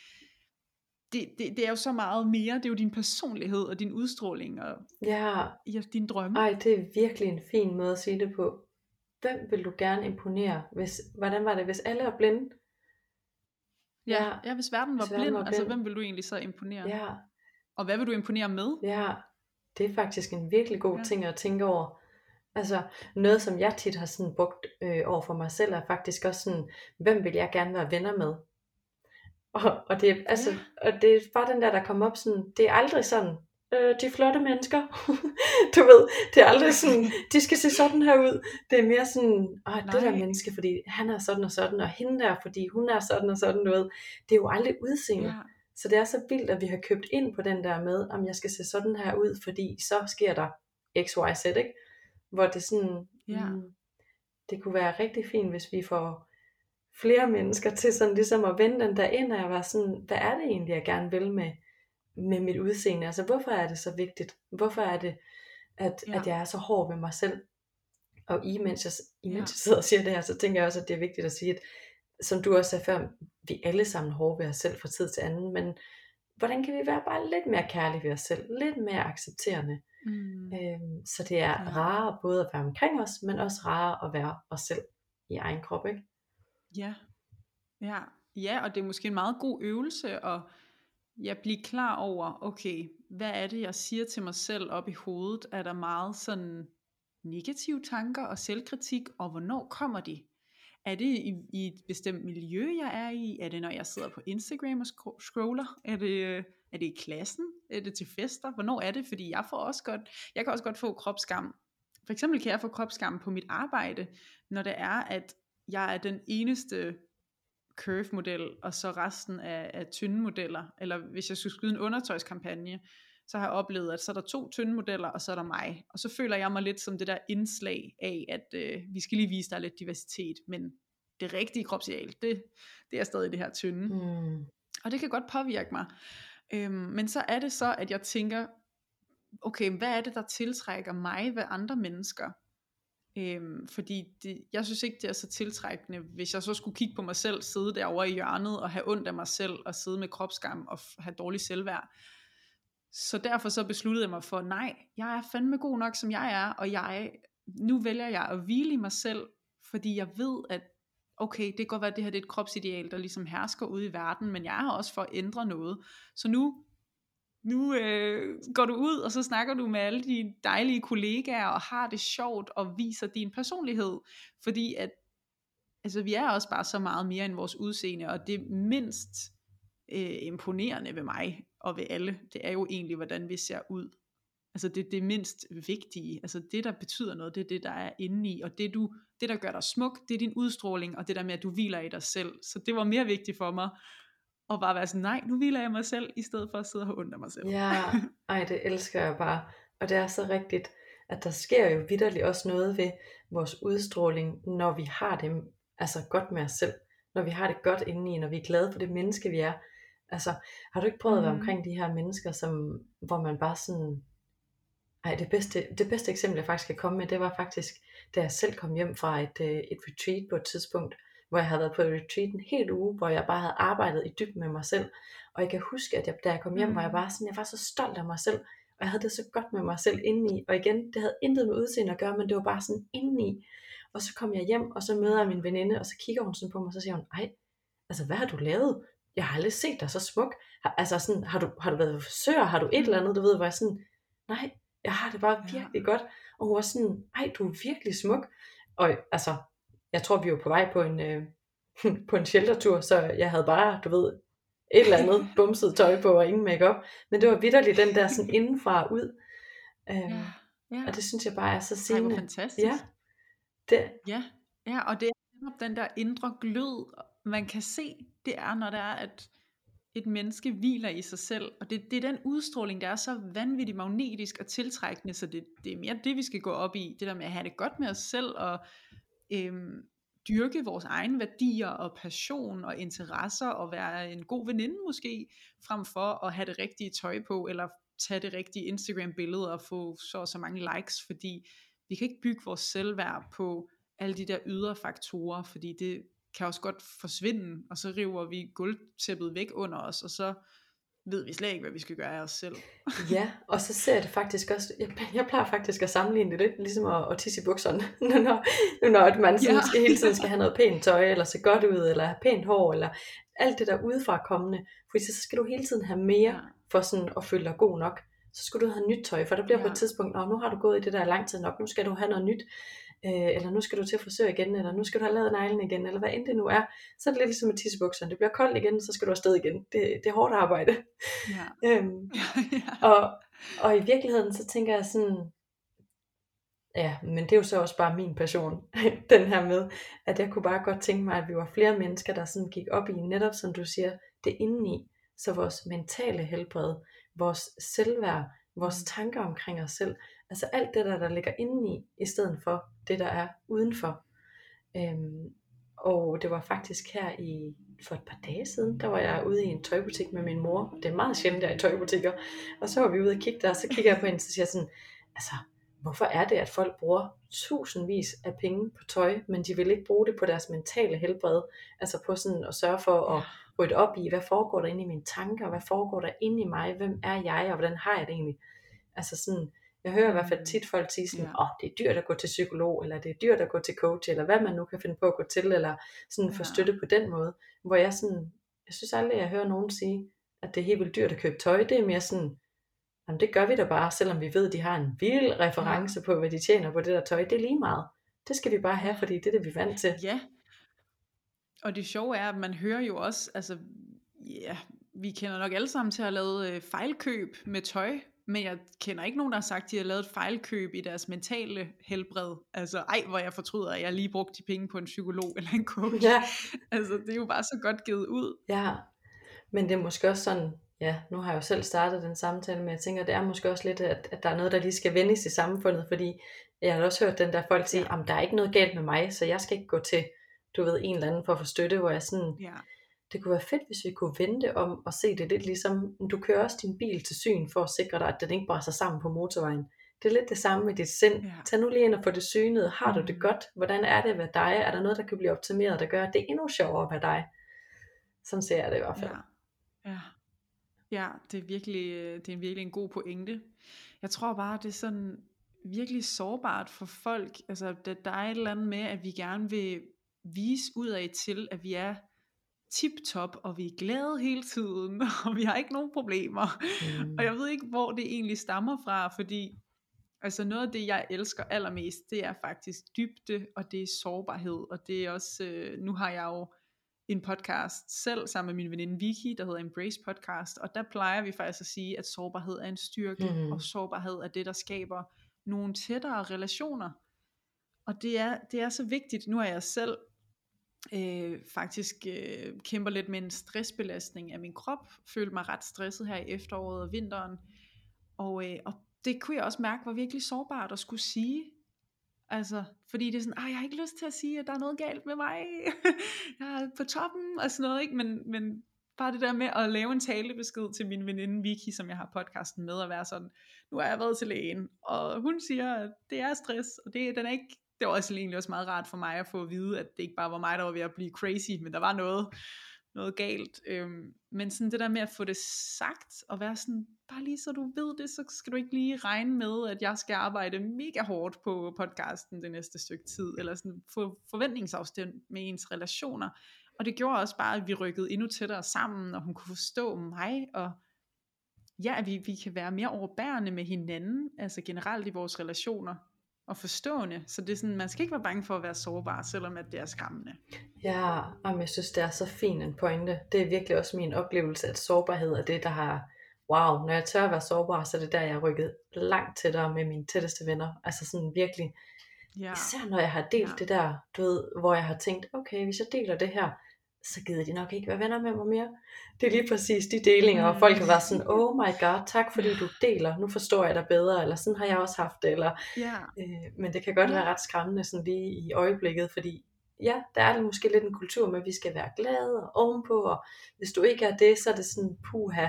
det, det, det er jo så meget mere, det er jo din personlighed, og din udstråling, og ja. ja, din drømme. Ej, det er virkelig en fin måde at sige det på. Hvem vil du gerne imponere? Hvis, hvordan var det, hvis alle er blinde? Ja, ja, ja hvis verden var hvis blind, verden var altså, blind, altså hvem vil du egentlig så imponere? Ja. Og hvad vil du imponere med? Ja, det er faktisk en virkelig god ja. ting at tænke over. Altså noget som jeg tit har sådan brugt øh, over for mig selv er faktisk også sådan, hvem vil jeg gerne være venner med? Og, og, det, altså, ja. og det er bare den der, der kommer op sådan, det er aldrig sådan, øh, de flotte mennesker. du ved, det er aldrig sådan, de skal se sådan her ud. Det er mere sådan, åh, det der menneske, fordi han er sådan og sådan, og hende der, fordi hun er sådan og sådan, du ved. Det er jo aldrig udseende. Ja. Så det er så vildt, at vi har købt ind på den der med, om jeg skal se sådan her ud, fordi så sker der X, Y, Z, ikke? Hvor det sådan, ja. mm, det kunne være rigtig fint, hvis vi får flere mennesker til sådan ligesom at vende den der ind, og være sådan, hvad er det egentlig, jeg gerne vil med, med mit udseende? Altså, hvorfor er det så vigtigt? Hvorfor er det, at, ja. at jeg er så hård ved mig selv? Og imens jeg, imens ja. jeg sidder og siger det her, så tænker jeg også, at det er vigtigt at sige, at som du også sagde før, vi alle sammen hårde ved os selv fra tid til anden, men hvordan kan vi være bare lidt mere kærlige ved os selv, lidt mere accepterende, mm. øhm, så det er ja. rarere både at være omkring os, men også rarere at være os selv i egen krop, ikke? Ja, ja, ja, og det er måske en meget god øvelse at ja, blive klar over, okay, hvad er det, jeg siger til mig selv op i hovedet? Er der meget sådan negative tanker og selvkritik, og hvornår kommer de? Er det i, i et bestemt miljø, jeg er i? Er det, når jeg sidder på Instagram og scroller? Er det, øh, er det i klassen? Er det til fester? Hvornår er det? Fordi jeg får også godt, jeg kan også godt få kropskam. For eksempel kan jeg få kropskam på mit arbejde, når det er, at jeg er den eneste curve-model, og så resten af, af tynde modeller. Eller hvis jeg skulle skyde en undertøjskampagne, så har jeg oplevet, at så er der to tynde modeller, og så er der mig. Og så føler jeg mig lidt som det der indslag af, at øh, vi skal lige vise dig lidt diversitet, men det rigtige kropsideal, det, det er stadig det her tynde. Mm. Og det kan godt påvirke mig. Øhm, men så er det så, at jeg tænker, okay, hvad er det, der tiltrækker mig ved andre mennesker? Øhm, fordi det, jeg synes ikke, det er så tiltrækkende, hvis jeg så skulle kigge på mig selv, sidde derovre i hjørnet og have ondt af mig selv, og sidde med kropsskam og have dårlig selvværd. Så derfor så besluttede jeg mig for, nej, jeg er fandme god nok, som jeg er, og jeg, nu vælger jeg at hvile i mig selv, fordi jeg ved, at okay, det kan godt være, at det her det er et kropsideal, der ligesom hersker ude i verden, men jeg er også for at ændre noget. Så nu, nu øh, går du ud, og så snakker du med alle de dejlige kollegaer, og har det sjovt, og viser din personlighed, fordi at, altså vi er også bare så meget mere end vores udseende, og det mindst øh, imponerende ved mig, og ved alle, det er jo egentlig, hvordan vi ser ud. Altså det, det mindst vigtige, altså det der betyder noget, det er det der er inde i, og det du, det der gør dig smuk, det er din udstråling, og det der med at du hviler i dig selv, så det var mere vigtigt for mig, at bare være sådan, nej, nu hviler jeg mig selv, i stedet for at sidde og af mig selv. Ja, ej det elsker jeg bare, og det er så rigtigt, at der sker jo vidderligt også noget ved vores udstråling, når vi har det altså godt med os selv, når vi har det godt indeni, når vi er glade for det menneske vi er, Altså, har du ikke prøvet at være mm. omkring de her mennesker, som, hvor man bare sådan... Ej, det bedste, det bedste eksempel, jeg faktisk kan komme med, det var faktisk, da jeg selv kom hjem fra et, øh, et retreat på et tidspunkt, hvor jeg havde været på et retreat en hel uge, hvor jeg bare havde arbejdet i dybden med mig selv. Og jeg kan huske, at jeg, da jeg kom hjem, mm. var jeg bare sådan, jeg var så stolt af mig selv, og jeg havde det så godt med mig selv indeni. Og igen, det havde intet med udseende at gøre, men det var bare sådan indeni. Og så kom jeg hjem, og så møder jeg min veninde, og så kigger hun sådan på mig, og så siger hun, ej, altså hvad har du lavet? jeg har aldrig set dig så smuk. Har, altså sådan, har du, har du været frisør? Har du et eller andet, du ved, hvor jeg sådan, nej, jeg har det bare virkelig ja. godt. Og hun var sådan, ej, du er virkelig smuk. Og altså, jeg tror, vi var på vej på en, øh, på en sheltertur, så jeg havde bare, du ved, et eller andet bumset tøj på og ingen makeup. Men det var vidderligt den der sådan indenfra og ud. Øhm, ja, ja. Og det synes jeg bare er så sigende. Det fantastisk. Ja, det. ja, ja, og det er den der indre glød, man kan se, det er, når det er, at et menneske hviler i sig selv, og det, det er den udstråling, der er så vanvittigt magnetisk og tiltrækkende, så det, det er mere det, vi skal gå op i, det der med at have det godt med os selv, og øhm, dyrke vores egne værdier og passion og interesser, og være en god veninde måske, frem for at have det rigtige tøj på, eller tage det rigtige Instagram-billede og få så og så mange likes, fordi vi kan ikke bygge vores selvværd på alle de der ydre faktorer, fordi det, kan også godt forsvinde, og så river vi gulvtæppet væk under os, og så ved vi slet ikke, hvad vi skal gøre af os selv. ja, og så ser jeg det faktisk også, jeg, jeg plejer faktisk at sammenligne det lidt, ligesom at, at tisse i bukserne, når, når man sådan ja. skal hele tiden skal have noget pænt tøj, eller se godt ud, eller have pænt hår, eller alt det der udefra kommende, fordi så skal du hele tiden have mere, ja. for sådan at føle dig god nok. Så skal du have nyt tøj, for der bliver ja. på et tidspunkt, nu har du gået i det der lang tid nok, nu skal du have noget nyt. Øh, eller nu skal du til frisør igen, eller nu skal du have lavet neglen igen, eller hvad end det nu er, så er det lidt ligesom med tissebukserne. Det bliver koldt igen, så skal du afsted igen. Det, det er hårdt arbejde. Ja. øhm, ja. Og, og i virkeligheden, så tænker jeg sådan, ja, men det er jo så også bare min passion, den her med, at jeg kunne bare godt tænke mig, at vi var flere mennesker, der sådan gik op i, netop som du siger, det indeni, så vores mentale helbred, vores selvværd, vores tanker omkring os selv, altså alt det der, der ligger indeni, i stedet for det, der er udenfor. Øhm, og det var faktisk her i for et par dage siden, der var jeg ude i en tøjbutik med min mor. Det er meget sjældent, der i tøjbutikker. Og så var vi ude og kigge der, og så kigger jeg på hende, og så siger jeg sådan, altså, hvorfor er det, at folk bruger tusindvis af penge på tøj, men de vil ikke bruge det på deres mentale helbred, altså på sådan at sørge for at rydde op i, hvad foregår der inde i mine tanker, hvad foregår der inde i mig, hvem er jeg, og hvordan har jeg det egentlig? Altså sådan, jeg hører i hvert fald mm. tit folk sige sådan, åh, ja. oh, det er dyrt at gå til psykolog, eller det er dyrt at gå til coach, eller hvad man nu kan finde på at gå til, eller sådan få støtte på den måde, hvor jeg sådan, jeg synes aldrig, jeg hører nogen sige, at det er helt vildt dyrt at købe tøj, det er mere sådan, Jamen det gør vi da bare, selvom vi ved, at de har en vild reference på, hvad de tjener på det der tøj. Det er lige meget. Det skal vi bare have, fordi det er det, vi er vant til. Ja. Og det sjove er, at man hører jo også, altså, ja, vi kender nok alle sammen til at have lavet øh, fejlkøb med tøj, men jeg kender ikke nogen, der har sagt, at de har lavet et fejlkøb i deres mentale helbred. Altså, ej, hvor jeg fortryder, at jeg lige brugte de penge på en psykolog eller en coach. Ja. altså, det er jo bare så godt givet ud. Ja, men det er måske også sådan, ja, nu har jeg jo selv startet den samtale, men jeg tænker, det er måske også lidt, at, at der er noget, der lige skal vendes i samfundet, fordi jeg har også hørt den der folk sige, at der er ikke noget galt med mig, så jeg skal ikke gå til, du ved, en eller anden for at få støtte, hvor jeg sådan, ja. det kunne være fedt, hvis vi kunne vente om og se det lidt ligesom, du kører også din bil til syn for at sikre dig, at den ikke brænder sammen på motorvejen. Det er lidt det samme med dit sind. Ja. Tag nu lige ind og få det synet. Har du det mm. godt? Hvordan er det at være dig? Er der noget, der kan blive optimeret, der gør, at det er endnu sjovere at være dig? Sådan ser jeg det i hvert fald. Ja. ja. Ja, det er virkelig, øh, det er virkelig en god pointe. Jeg tror bare, det er sådan virkelig sårbart for folk. Altså, der, der er et eller andet med, at vi gerne vil vise ud af til, at vi er tip-top, og vi er glade hele tiden, og vi har ikke nogen problemer. Mm. Og jeg ved ikke, hvor det egentlig stammer fra, fordi altså noget af det, jeg elsker allermest, det er faktisk dybde, og det er sårbarhed, og det er også, øh, nu har jeg jo en podcast selv sammen med min veninde Vicky, der hedder Embrace Podcast, og der plejer vi faktisk at sige, at sårbarhed er en styrke, mm. og sårbarhed er det, der skaber nogle tættere relationer. Og det er, det er så vigtigt, nu er jeg selv øh, faktisk øh, kæmper lidt med en stressbelastning af min krop, følte mig ret stresset her i efteråret og vinteren, og, øh, og det kunne jeg også mærke var virkelig sårbart at skulle sige Altså, fordi det er sådan, jeg har ikke lyst til at sige, at der er noget galt med mig. jeg er på toppen og sådan noget, ikke? Men, men bare det der med at lave en talebesked til min veninde Vicky, som jeg har podcasten med, at være sådan, nu har jeg været til lægen, og hun siger, at det er stress, og det, den er ikke, det var også egentlig også meget rart for mig at få at vide, at det ikke bare var mig, der var ved at blive crazy, men der var noget, noget galt. Øhm, men sådan det der med at få det sagt, og være sådan, bare lige så du ved det, så skal du ikke lige regne med, at jeg skal arbejde mega hårdt på podcasten det næste stykke tid, eller sådan få forventningsafstand med ens relationer. Og det gjorde også bare, at vi rykkede endnu tættere sammen, og hun kunne forstå mig, og ja, at vi, vi kan være mere overbærende med hinanden, altså generelt i vores relationer, og forstående. Så det er sådan, man skal ikke være bange for at være sårbar, selvom at det er skræmmende. Ja, og jeg synes, det er så fin en pointe. Det er virkelig også min oplevelse, at sårbarhed er det, der har, wow, når jeg tør at være sårbar, så er det der, jeg har rykket langt tættere med mine tætteste venner. Altså sådan virkelig, ja. især når jeg har delt ja. det der, du ved, hvor jeg har tænkt, okay, hvis jeg deler det her, så gider de nok ikke være venner med mig mere. Det er lige præcis de delinger, og folk har været sådan, oh my god, tak fordi du deler, nu forstår jeg dig bedre, eller sådan har jeg også haft det, eller, yeah. øh, men det kan godt yeah. være ret skræmmende sådan lige i øjeblikket, fordi ja, der er det måske lidt en kultur med, at vi skal være glade og ovenpå, og hvis du ikke er det, så er det sådan, puha,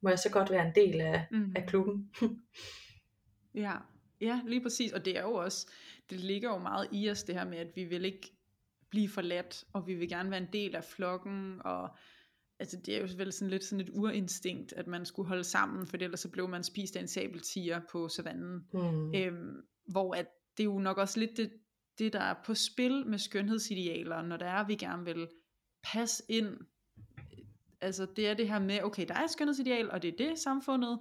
må jeg så godt være en del af, mm. af klubben. ja, ja, lige præcis, og det er jo også, det ligger jo meget i os, det her med, at vi vil ikke blive forladt, og vi vil gerne være en del af flokken, og altså det er jo vel sådan lidt sådan et urinstinkt, at man skulle holde sammen, for ellers så blev man spist af en sabeltiger på savannen. Mm. Øhm, hvor at det er jo nok også lidt det, det, der er på spil med skønhedsidealer, når der er, vi gerne vil passe ind. Altså det er det her med, okay, der er et skønhedsideal, og det er det samfundet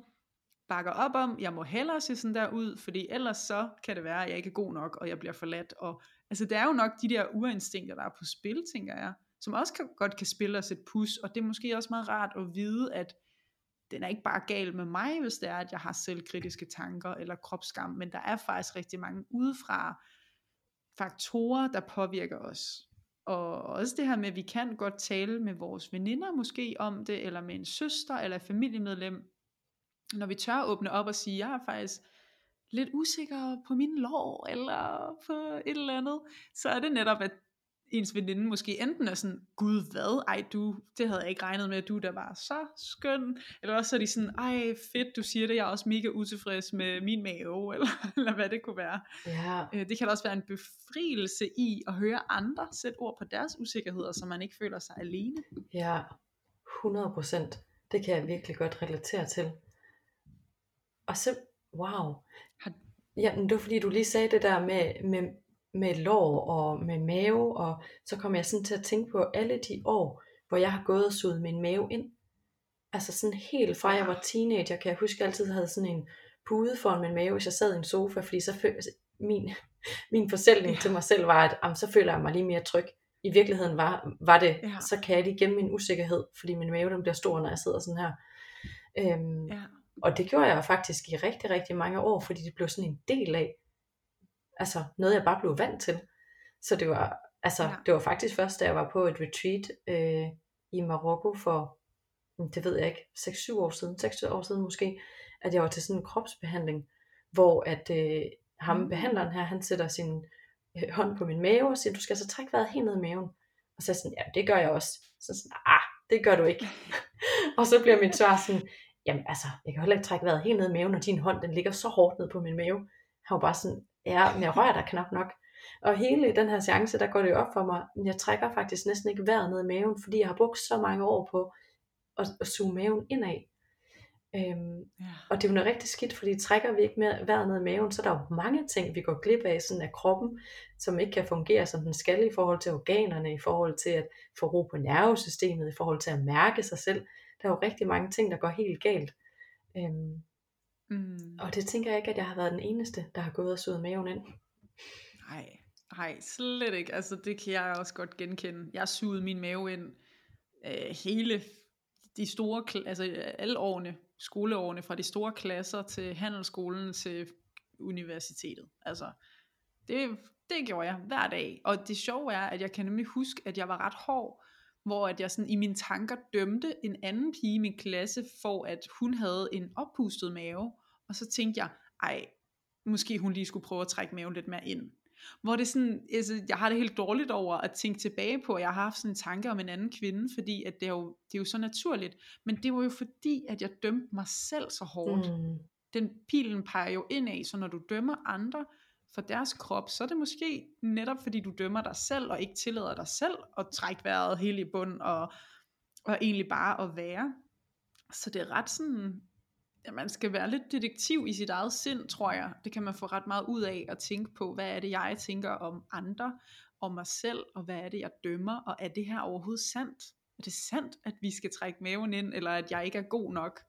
bakker op om, jeg må hellere se sådan der ud, fordi ellers så kan det være, at jeg ikke er god nok, og jeg bliver forladt. Og, altså det er jo nok de der urinstinkter, der er på spil, tænker jeg, som også kan, godt kan spille os et pus, og det er måske også meget rart at vide, at den er ikke bare gal med mig, hvis det er, at jeg har selvkritiske tanker eller kropsskam, men der er faktisk rigtig mange udefra faktorer, der påvirker os. Og også det her med, at vi kan godt tale med vores veninder måske om det, eller med en søster eller et familiemedlem, når vi tør åbne op og sige, jeg er faktisk lidt usikker på min lår, eller på et eller andet, så er det netop, at ens veninde måske enten er sådan, gud hvad, ej du, det havde jeg ikke regnet med, at du der var så skøn, eller også er de sådan, ej fedt, du siger det, jeg er også mega utilfreds med min mave, eller, eller hvad det kunne være. Ja. Øh, det kan også være en befrielse i at høre andre sætte ord på deres usikkerheder, så man ikke føler sig alene. Ja, 100 procent. Det kan jeg virkelig godt relatere til. Og så, wow. Ja, men det var fordi, du lige sagde det der med, med, med lår og med mave, og så kom jeg sådan til at tænke på alle de år, hvor jeg har gået og suget min mave ind. Altså sådan helt fra jeg var teenager, kan jeg huske, at jeg altid havde sådan en pude foran min mave, hvis jeg sad i en sofa, fordi så følte min, min forsætning ja. til mig selv var, at jamen, så føler jeg mig lige mere tryg. I virkeligheden var, var det, ja. så kan jeg lige gemme min usikkerhed, fordi min mave den bliver stor, når jeg sidder sådan her. Øhm, ja. Og det gjorde jeg faktisk i rigtig, rigtig mange år, fordi det blev sådan en del af, altså noget jeg bare blev vant til. Så det var, altså, ja. det var faktisk først, da jeg var på et retreat øh, i Marokko for, hm, det ved jeg ikke, 6-7 år siden, 6 år siden måske, at jeg var til sådan en kropsbehandling, hvor at øh, ham, mm. behandleren her, han sætter sin øh, hånd på min mave og siger, du skal så trække vejret helt ned i maven. Og så er jeg sådan, ja, det gør jeg også. Så sådan, ah, det gør du ikke. og så bliver mit svar sådan, jamen altså, jeg kan heller ikke trække vejret helt ned i maven, når din hånd, den ligger så hårdt ned på min mave. Han var bare sådan, ja, men jeg rører der knap nok. Og hele den her seance, der går det jo op for mig, men jeg trækker faktisk næsten ikke vejret ned i maven, fordi jeg har brugt så mange år på at, at suge maven indad. Øhm, ja. Og det er jo noget rigtig skidt, fordi trækker vi ikke mere vejret ned i maven, så er der jo mange ting, vi går glip af sådan af kroppen, som ikke kan fungere som den skal i forhold til organerne, i forhold til at få ro på nervesystemet, i forhold til at mærke sig selv. Der er jo rigtig mange ting, der går helt galt. Øhm, mm. Og det tænker jeg ikke, at jeg har været den eneste, der har gået og suget maven ind. Nej, nej, slet ikke. Altså det kan jeg også godt genkende. Jeg sugede min mave ind øh, hele de store, altså alle årene, skoleårene, fra de store klasser til handelsskolen til universitetet. Altså, det, det gjorde jeg hver dag. Og det sjove er, at jeg kan nemlig huske, at jeg var ret hård, hvor at jeg sådan i mine tanker dømte en anden pige i min klasse, for at hun havde en oppustet mave. Og så tænkte jeg, ej, måske hun lige skulle prøve at trække maven lidt mere ind. Hvor det sådan, altså, jeg har det helt dårligt over at tænke tilbage på, at jeg har haft sådan en tanke om en anden kvinde, fordi at det, er jo, det er jo så naturligt. Men det var jo fordi, at jeg dømte mig selv så hårdt. Mm. Den pilen peger jo indad, så når du dømmer andre for deres krop, så er det måske netop fordi du dømmer dig selv, og ikke tillader dig selv at trække vejret helt i bund, og, og egentlig bare at være. Så det er ret sådan ja, man skal være lidt detektiv i sit eget sind, tror jeg. Det kan man få ret meget ud af at tænke på, hvad er det, jeg tænker om andre, om mig selv, og hvad er det, jeg dømmer, og er det her overhovedet sandt? Er det sandt, at vi skal trække maven ind, eller at jeg ikke er god nok,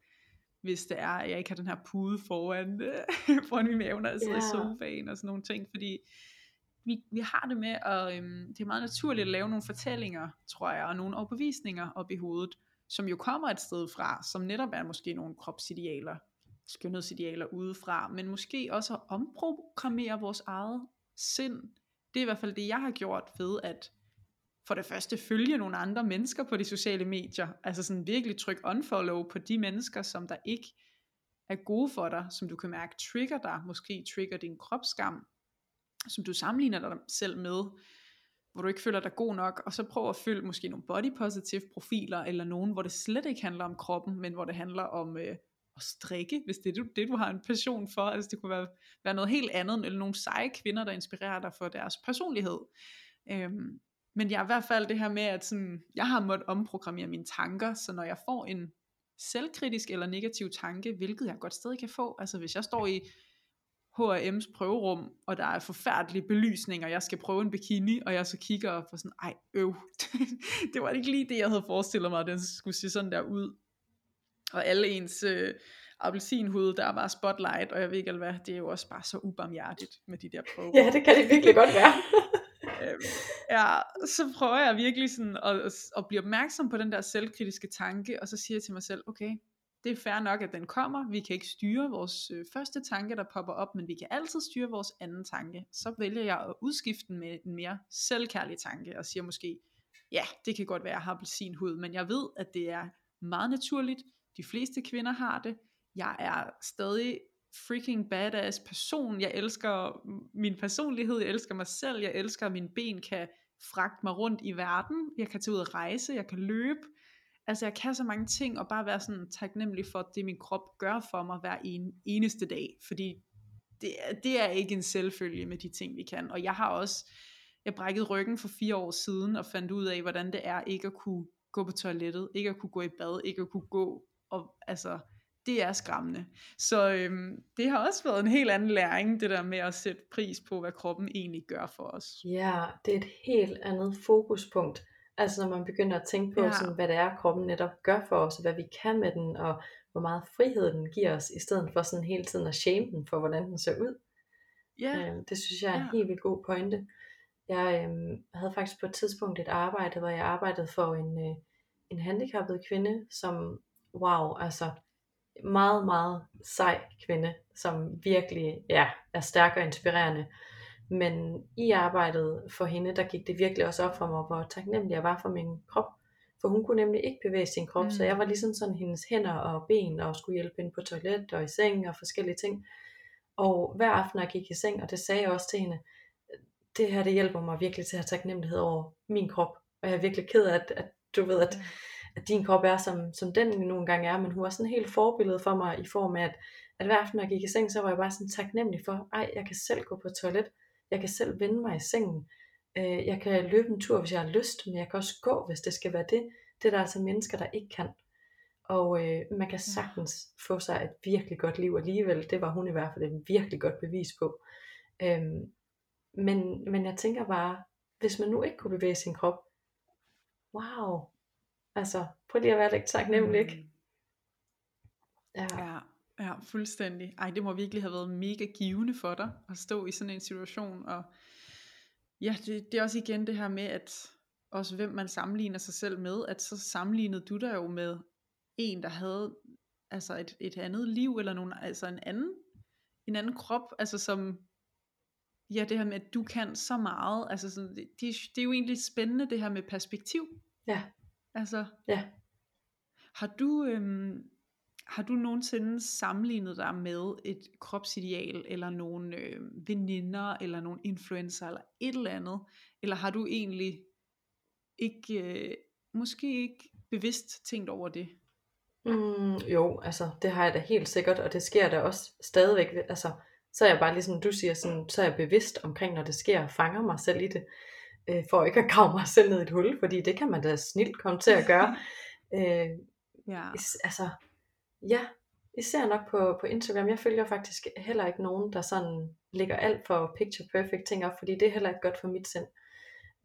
hvis det er, at jeg ikke har den her pude foran, foran min mave, når jeg sidder yeah. i sofaen og sådan nogle ting, fordi vi, vi har det med, at øhm, det er meget naturligt at lave nogle fortællinger, tror jeg, og nogle overbevisninger op i hovedet, som jo kommer et sted fra, som netop er måske nogle kropsidealer, skønhedsidealer udefra, men måske også at omprogrammere vores eget sind. Det er i hvert fald det, jeg har gjort ved at for det første følge nogle andre mennesker på de sociale medier, altså sådan virkelig tryk unfollow på de mennesker, som der ikke er gode for dig, som du kan mærke trigger dig, måske trigger din kropsskam, som du sammenligner dig selv med, hvor du ikke føler dig god nok, og så prøv at følge måske nogle body positive profiler, eller nogen, hvor det slet ikke handler om kroppen, men hvor det handler om øh, at strikke, hvis det er det, du har en passion for. Altså det kunne være, være noget helt andet, eller nogle seje kvinder, der inspirerer dig for deres personlighed. Øhm, men jeg ja, i hvert fald det her med, at sådan, jeg har måttet omprogrammere mine tanker, så når jeg får en selvkritisk eller negativ tanke, hvilket jeg godt stadig kan få, altså hvis jeg står i H&M's prøverum, og der er forfærdelige belysning, og jeg skal prøve en bikini, og jeg så kigger og får sådan, ej øv, det var ikke lige det, jeg havde forestillet mig, at den skulle se sådan der ud. og alle ens øh, appelsinhud, der er bare spotlight, og jeg ved ikke hvad, det er jo også bare så ubarmhjertigt med de der prøver. Ja, det kan det virkelig godt være. øhm, ja, så prøver jeg virkelig sådan at, at blive opmærksom på den der selvkritiske tanke, og så siger jeg til mig selv, okay, det er fair nok, at den kommer. Vi kan ikke styre vores øh, første tanke, der popper op, men vi kan altid styre vores anden tanke. Så vælger jeg at udskifte den med en mere selvkærlig tanke, og siger måske, ja, det kan godt være, at jeg har appelsinhud, men jeg ved, at det er meget naturligt. De fleste kvinder har det. Jeg er stadig freaking badass person. Jeg elsker min personlighed, jeg elsker mig selv, jeg elsker, at mine ben kan fragte mig rundt i verden. Jeg kan tage ud og rejse, jeg kan løbe. Altså jeg kan så mange ting, og bare være sådan taknemmelig for det min krop gør for mig hver en, eneste dag. Fordi det, det er ikke en selvfølge med de ting vi kan. Og jeg har også, jeg brækkede ryggen for fire år siden, og fandt ud af, hvordan det er ikke at kunne gå på toilettet, ikke at kunne gå i bad, ikke at kunne gå, og altså, det er skræmmende. Så øhm, det har også været en helt anden læring, det der med at sætte pris på, hvad kroppen egentlig gør for os. Ja, det er et helt andet fokuspunkt. Altså når man begynder at tænke på, ja. sådan, hvad det er, kroppen netop gør for os, og hvad vi kan med den, og hvor meget frihed den giver os, i stedet for sådan hele tiden at shame den for, hvordan den ser ud. Ja. Øhm, det synes jeg er en ja. helt vildt god pointe. Jeg øhm, havde faktisk på et tidspunkt et arbejde, hvor jeg arbejdede for en, øh, en handicappet kvinde, som, wow, altså meget, meget sej kvinde, som virkelig ja, er stærk og inspirerende. Men i arbejdet for hende, der gik det virkelig også op for mig, hvor taknemmelig jeg var for min krop. For hun kunne nemlig ikke bevæge sin krop, mm. så jeg var ligesom sådan hendes hænder og ben, og skulle hjælpe hende på toilet og i seng og forskellige ting. Og hver aften, når jeg gik i seng, og det sagde jeg også til hende, det her det hjælper mig virkelig til at have taknemmelighed over min krop. Og jeg er virkelig ked af, at, at du ved, at, at din krop er, som, som den nogle gange er, men hun var sådan helt forbillede for mig i form af, at, at hver aften, når jeg gik i seng, så var jeg bare sådan taknemmelig for, ej, jeg kan selv gå på toilet, jeg kan selv vende mig i sengen, øh, jeg kan løbe en tur, hvis jeg har lyst, men jeg kan også gå, hvis det skal være det. Det er der altså mennesker, der ikke kan. Og øh, man kan sagtens få sig et virkelig godt liv alligevel. Det var hun i hvert fald et virkelig godt bevis på. Øhm, men, men jeg tænker bare, hvis man nu ikke kunne bevæge sin krop, wow, altså prøv lige at være lidt taknemmelig, ikke? Mm. Ja. ja. Ja, fuldstændig. Ej, det må virkelig have været mega givende for dig at stå i sådan en situation. Og ja, det, det er også igen det her med, at også hvem man sammenligner sig selv med, at så sammenlignede du dig jo med en, der havde altså et, et andet liv, eller nogen, altså en anden, en anden krop, altså som, ja, det her med, at du kan så meget, altså sådan, det, det, det er jo egentlig spændende, det her med perspektiv. Ja. Altså, ja. Har du, øhm, har du nogensinde sammenlignet dig med et kropsideal, eller nogle øh, veninder, eller nogle influencer, eller et eller andet? Eller har du egentlig ikke, øh, måske ikke bevidst tænkt over det? Mm, jo, altså det har jeg da helt sikkert, og det sker da også stadigvæk. Altså, så er jeg bare ligesom du siger, sådan, så er jeg bevidst omkring, når det sker, og fanger mig selv i det, øh, for ikke at grave mig selv ned i et hul, fordi det kan man da snilt komme til at gøre. øh, ja. Altså, Ja, især nok på, på Instagram. Jeg følger faktisk heller ikke nogen, der sådan lægger alt for picture perfect ting op, fordi det er heller ikke godt for mit sind.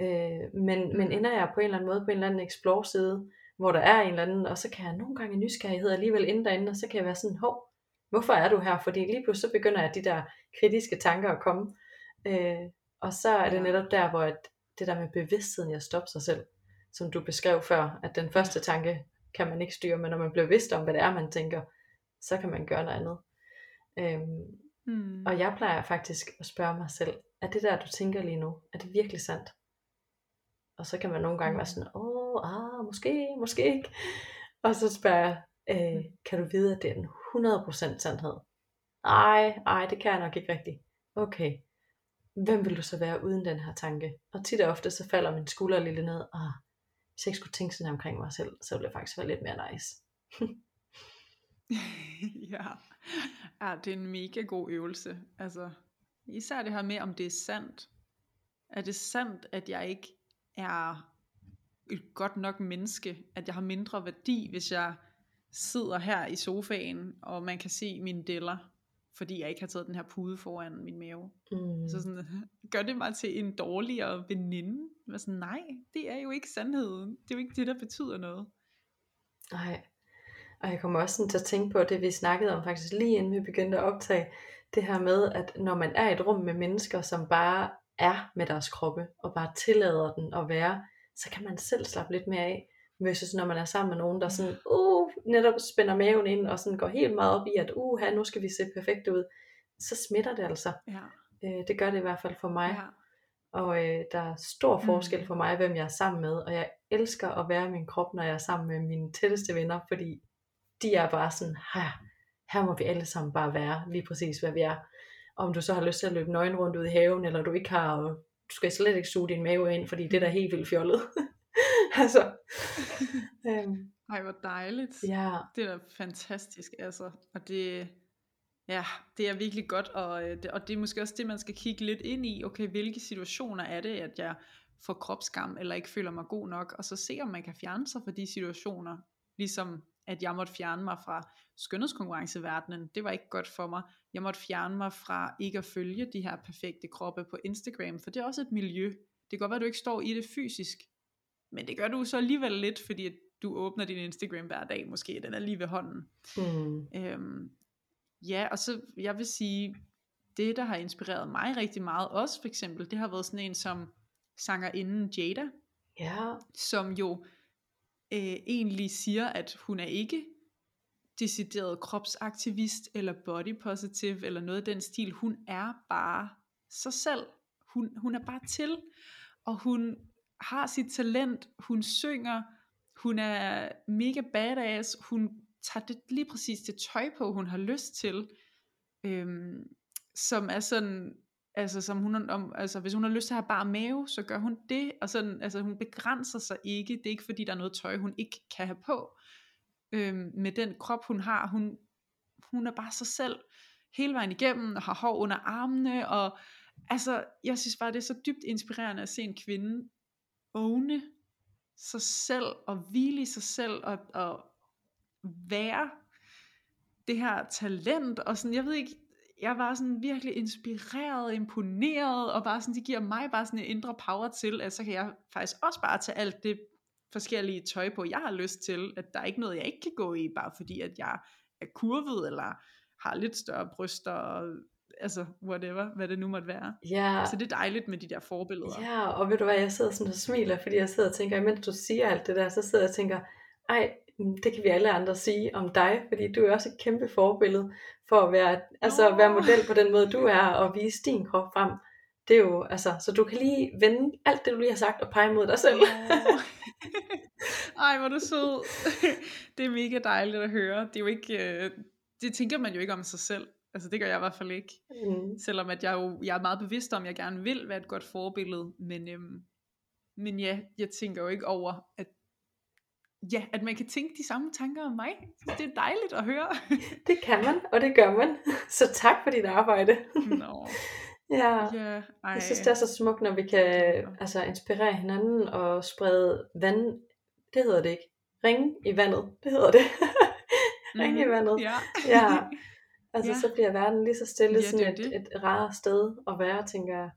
Øh, men, men ender jeg på en eller anden måde på en eller anden explore side, hvor der er en eller anden, og så kan jeg nogle gange i nysgerrighed alligevel inde derinde, og så kan jeg være sådan, hov, hvorfor er du her? Fordi lige pludselig så begynder jeg de der kritiske tanker at komme. Øh, og så er det netop der, hvor at det der med bevidstheden, jeg stopper sig selv, som du beskrev før, at den første tanke, kan man ikke styre, men når man bliver vidst om, hvad det er, man tænker, så kan man gøre noget andet. Øhm, mm. Og jeg plejer faktisk at spørge mig selv, er det der, du tænker lige nu, er det virkelig sandt? Og så kan man nogle gange være sådan, åh, ah, måske, måske ikke. Og så spørger jeg, øh, mm. kan du vide, at det er en 100% sandhed? Ej, ej, det kan jeg nok ikke rigtigt. Okay, hvem vil du så være uden den her tanke? Og tit og ofte så falder min skulder lidt ned, ah, hvis jeg ikke skulle tænke sådan omkring mig selv, så ville det faktisk være lidt mere nice. ja. ja, det er en mega god øvelse. Altså, især det her med, om det er sandt. Er det sandt, at jeg ikke er et godt nok menneske, at jeg har mindre værdi, hvis jeg sidder her i sofaen, og man kan se mine deller, fordi jeg ikke har taget den her pude foran min mave. Mm. Så sådan, gør det mig til en dårligere veninde? Men sådan, nej, det er jo ikke sandheden. Det er jo ikke det, der betyder noget. Nej. Og jeg kommer også sådan til at tænke på det, vi snakkede om faktisk lige inden vi begyndte at optage, det her med, at når man er i et rum med mennesker, som bare er med deres kroppe, og bare tillader den at være, så kan man selv slappe lidt mere af, versus når man er sammen med nogen, der sådan, uh, netop spænder maven ind, og sådan går helt meget op i, at uh, her, nu skal vi se perfekt ud, så smitter det altså. Ja. Øh, det gør det i hvert fald for mig. Ja. Og øh, der er stor forskel Mm. for mig, hvem jeg er sammen med, og jeg elsker at være i min krop, når jeg er sammen med mine tætteste venner, fordi de er bare sådan, her, her må vi alle sammen bare være lige præcis, hvad vi er. Om du så har lyst til at løbe nøgen rundt ud i haven, eller du ikke har, og du skal slet ikke suge din mave ind, fordi det er da helt vildt fjollet. altså, øhm, Ej, hvor dejligt. ja, Det er da fantastisk, altså. Og det, ja, det er virkelig godt, og, øh, og det er måske også det, man skal kigge lidt ind i. Okay, hvilke situationer er det, at jeg får kropsskam, eller ikke føler mig god nok, og så se, om man kan fjerne sig fra de situationer. Ligesom, at jeg måtte fjerne mig fra skønhedskonkurrenceverdenen. Det var ikke godt for mig. Jeg måtte fjerne mig fra ikke at følge de her perfekte kroppe på Instagram, for det er også et miljø. Det kan godt være, at du ikke står i det fysisk, men det gør du så alligevel lidt, fordi du åbner din Instagram hver dag, måske den er lige ved hånden. mm, Øhm, ja, og så jeg vil sige, det der har inspireret mig rigtig meget, også for eksempel, det har været sådan en som sangerinden Jada, ja, som jo øh, egentlig siger, at hun er ikke decideret kropsaktivist, eller body positive, eller noget af den stil. Hun er bare sig selv. Hun, hun er bare til, og hun har sit talent, hun synger, hun er mega badass, hun tager det, lige præcis det tøj på, hun har lyst til, øhm, som er sådan, altså, som hun, om, altså hvis hun har lyst til at have bare mave, så gør hun det, og sådan, altså hun begrænser sig ikke, det er ikke fordi der er noget tøj, hun ikke kan have på, øhm, med den krop hun har, hun, hun er bare sig selv, hele vejen igennem, og har hår under armene, og altså, jeg synes bare, det er så dybt inspirerende at se en kvinde åne sig selv, og hvile i sig selv, og, og være det her talent, og sådan, jeg ved ikke, jeg var sådan virkelig inspireret, imponeret, og bare sådan, det giver mig bare sådan en indre power til, at så kan jeg faktisk også bare tage alt det forskellige tøj på, jeg har lyst til, at der er ikke noget, jeg ikke kan gå i, bare fordi, at jeg er kurvet, eller har lidt større bryster, og, altså whatever, hvad det nu måtte være. ja. Så det er dejligt med de der forbilleder. Ja, og ved du hvad, jeg sidder sådan og smiler, fordi jeg sidder og tænker, imens du siger alt det der, så sidder jeg og tænker, ej, mm, det kan vi alle andre sige om dig, fordi du er også et kæmpe forbillede for at være, altså at være model på den måde, du er, og vise din krop frem. Det er jo, altså, så du kan lige vende alt det, du lige har sagt, og pege mod dig selv. Ej, hvor du sød. det er mega dejligt at høre. Det er jo ikke, øh, det tænker man jo ikke om sig selv. Altså det gør jeg i hvert fald ikke. Mm. Selvom at jeg, jo, jeg er meget bevidst om, at jeg gerne vil være et godt forbillede. Men, øhm, men ja, jeg tænker jo ikke over, at, ja, at man kan tænke de samme tanker om mig. Det er dejligt at høre. Det kan man, og det gør man. Så tak for dit arbejde. Nå, Ja. ja, ej. Jeg synes, det er så smukt, når vi kan altså, inspirere hinanden og sprede vand. Det hedder det ikke. Ringe i vandet. Det hedder det. Ringe i Mhm, vandet. Ja. Ja. Altså, Ja. så bliver verden lige så stille, Ja, sådan det er et, et rarere sted at være, tænker jeg.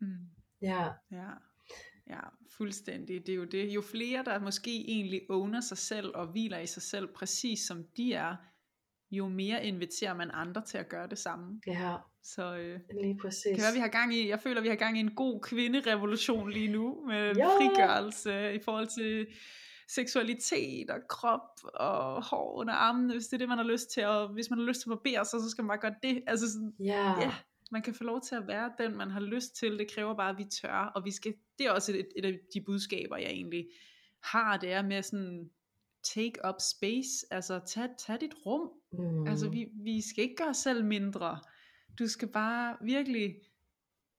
Mm. Ja, Ja, ja, fuldstændig. Det er jo det. Jo flere, der måske egentlig owner sig selv og hviler i sig selv, præcis som de er, jo mere inviterer man andre til at gøre det samme. ja, Så øh, lige præcis. kan være, vi har gang i, jeg føler, vi har gang i en god kvinderevolution lige nu, med Ja. frigørelse i forhold til seksualitet og krop og hår under armene, hvis det er det, man har lyst til, og hvis man har lyst til at barbere sig, så skal man bare gøre det. Altså sådan, Ja, ja, man kan få lov til at være den, man har lyst til. Det kræver bare, at vi tør. Og vi skal, det er også et, et af de budskaber, jeg egentlig har. Det er med sådan, take up space. Altså, tag, tag dit rum. Mm. Altså, vi, vi skal ikke gøre os selv mindre. Du skal bare virkelig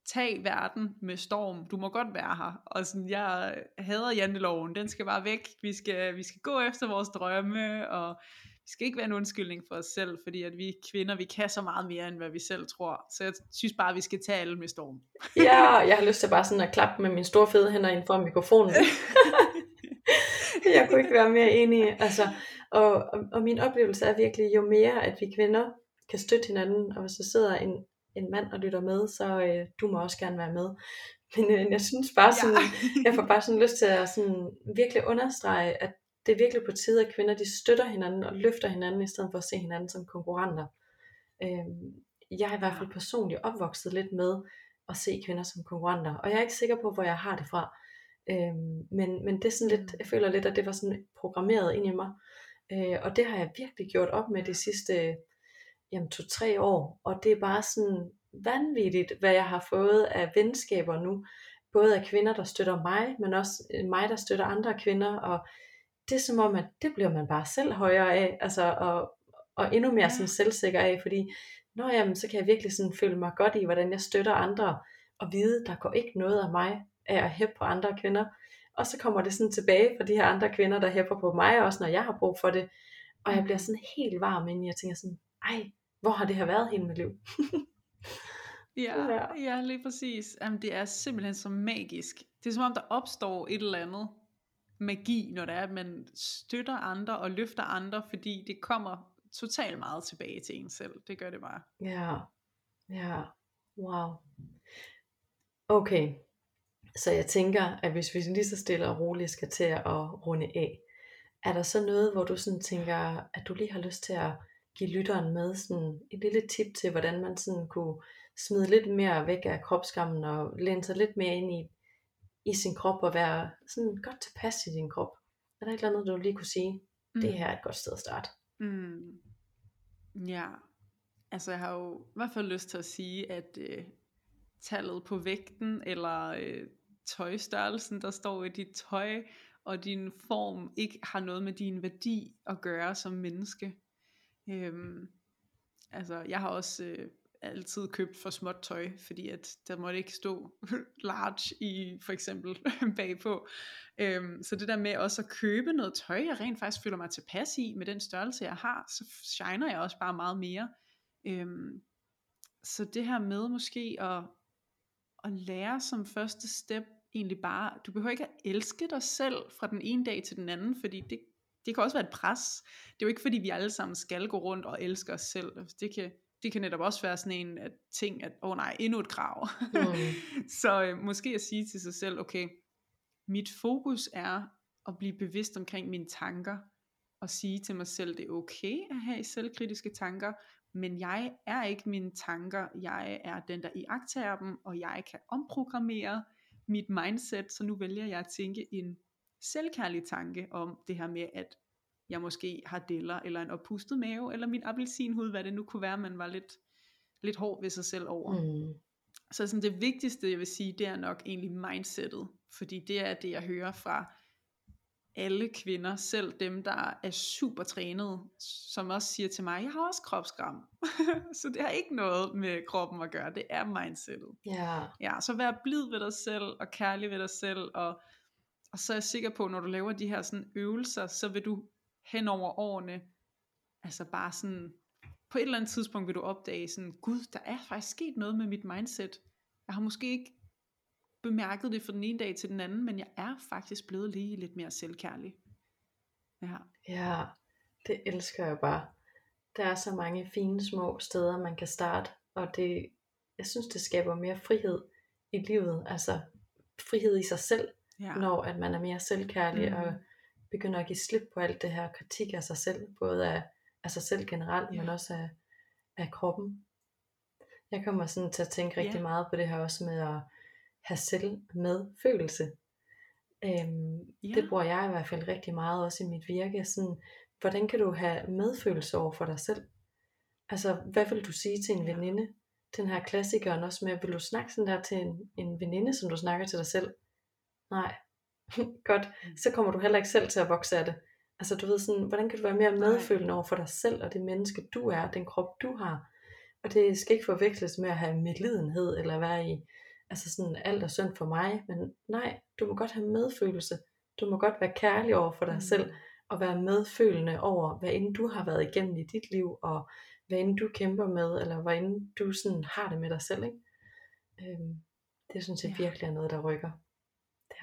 tage verden med storm. Du må godt være her. Og sådan, jeg hader janteloven. Den skal bare væk. Vi skal, vi skal gå efter vores drømme, og vi skal ikke være en undskyldning for os selv, fordi at vi kvinder, vi kan så meget mere, end hvad vi selv tror. Så jeg synes bare, at vi skal tage alle med storm. ja, jeg har lyst til bare sådan at klappe med mine store fede hænder ind for mikrofonen. jeg kunne ikke være mere enig. Altså, og, og, og min oplevelse er virkelig, jo mere at vi kvinder kan støtte hinanden, og hvis der sidder en, en mand og lytter med, så øh, du må også gerne være med. Men øh, jeg synes bare sådan, jeg får bare sådan lyst til at sådan virkelig understrege, at det er virkelig på tide, at kvinder de støtter hinanden og løfter hinanden, i stedet for at se hinanden som konkurrenter. Øhm, jeg er i hvert fald personligt opvokset lidt med at se kvinder som konkurrenter, og jeg er ikke sikker på, hvor jeg har det fra. Øhm, men, men det er sådan lidt, jeg føler lidt, at det var sådan programmeret ind i mig. Øh, og det har jeg virkelig gjort op med de sidste jamen, to-tre år. Og det er bare sådan vanvittigt, hvad jeg har fået af venskaber nu. Både af kvinder, der støtter mig, men også øh, mig, der støtter andre kvinder. Og det er som om, at det bliver man bare selv højere af. Altså, og, og endnu mere sådan selvsikker af, fordi Nå jamen, så kan jeg virkelig sådan føle mig godt i, hvordan jeg støtter andre, og vide, der går ikke noget af mig af at hæppe på andre kvinder. Og så kommer det sådan tilbage fra de her andre kvinder, der hæpper på mig, også når jeg har brug for det. Og jeg bliver sådan helt varm ind, jeg tænker sådan, ej, hvor har det her været hele mit liv? ja, ja, ja, lige præcis. Jamen, det er simpelthen så magisk. Det er som om, der opstår et eller andet magi, når det er, at man støtter andre og løfter andre, fordi det kommer totalt meget tilbage til en selv. Det gør det bare. Ja, ja, wow. Okay, så jeg tænker, at hvis vi lige så stille og roligt skal til at runde af, er der så noget, hvor du sådan tænker, at du lige har lyst til at give lytteren med sådan et lille tip til, hvordan man sådan kunne smide lidt mere væk af kropskammen og læne sig lidt mere ind i, i sin krop og være sådan godt tilpas i din krop? Er der et eller andet, du lige kunne sige, mm. det her er et godt sted at starte? Mm. Ja, altså jeg har jo i hvert fald lyst til at sige, at øh, tallet på vægten, eller øh, tøjstørrelsen, der står i dit tøj, og din form ikke har noget med din værdi at gøre som menneske. Øhm, altså, jeg har også øh, altid købt for småt tøj, fordi at der måtte ikke stå large i for eksempel bagpå. Øhm, så det der med også at købe noget tøj, jeg rent faktisk føler mig tilpas i, med den størrelse jeg har, så shiner jeg også bare meget mere. Øhm, så det her med måske at, at lære som første step, egentlig bare, du behøver ikke at elske dig selv fra den ene dag til den anden, fordi det, det kan også være et pres. Det er jo ikke fordi, vi alle sammen skal gå rundt og elske os selv. Det kan, det kan netop også være sådan en at ting, at åh oh nej, endnu et krav. Mm. så øh, måske at sige til sig selv, okay, mit fokus er at blive bevidst omkring mine tanker, og sige til mig selv, det er okay at have selvkritiske tanker, men jeg er ikke mine tanker, jeg er den, der iagtager dem, og jeg kan omprogrammere mit mindset, så nu vælger jeg at tænke en selvkærlig tanke om det her med, at jeg måske har deller, eller en oppustet mave, eller min appelsinhud, hvad det nu kunne være, man var lidt, lidt hård ved sig selv over. Mm. Så sådan det vigtigste, jeg vil sige, det er nok egentlig mindsetet, fordi det er det, jeg hører fra alle kvinder, selv dem, der er super trænede, som også siger til mig, jeg har også kropsgram. så det har ikke noget med kroppen at gøre, det er mindsetet. Yeah. Ja, så vær blid ved dig selv, og kærlig ved dig selv, og, og så er jeg sikker på, når du laver de her sådan øvelser, så vil du hen over årene, altså bare sådan, på et eller andet tidspunkt vil du opdage sådan, gud, der er faktisk sket noget med mit mindset. Jeg har måske ikke bemærket det fra den ene dag til den anden, men jeg er faktisk blevet lige lidt mere selvkærlig. Ja. Ja, det elsker jeg bare. Der er så mange fine små steder, man kan starte, og det, jeg synes, det skaber mere frihed i livet, altså frihed i sig selv, ja. når at man er mere selvkærlig mm. og begynder at give slip på alt det her kritik af sig selv, både af, af sig selv generelt, ja. men også af, af kroppen. Jeg kommer sådan til at tænke rigtig ja. meget på det her også med at have selv medfølelse. Øhm, ja. Det bruger jeg i hvert fald rigtig meget også i mit virke. Sådan, hvordan kan du have medfølelse over for dig selv? Altså, hvad vil du sige til en ja. veninde? Den her klassikeren også med, vil du snakke sådan der til en, en veninde, som du snakker til dig selv? Nej. Godt. Mm. Så kommer du heller ikke selv til at vokse af det. Altså du ved sådan, hvordan kan du være mere medfølende over for dig selv og det menneske du er, den krop du har. Og det skal ikke forveksles med at have medlidenhed eller være i altså sådan, alt er synd for mig, men nej, du må godt have medfølelse. Du må godt være kærlig over for dig mm. selv, og være medfølende over, hvad end du har været igennem i dit liv, og hvad end du kæmper med, eller hvad end du sådan har det med dig selv. Ikke? Øhm, det synes jeg ja. virkelig er noget, der rykker.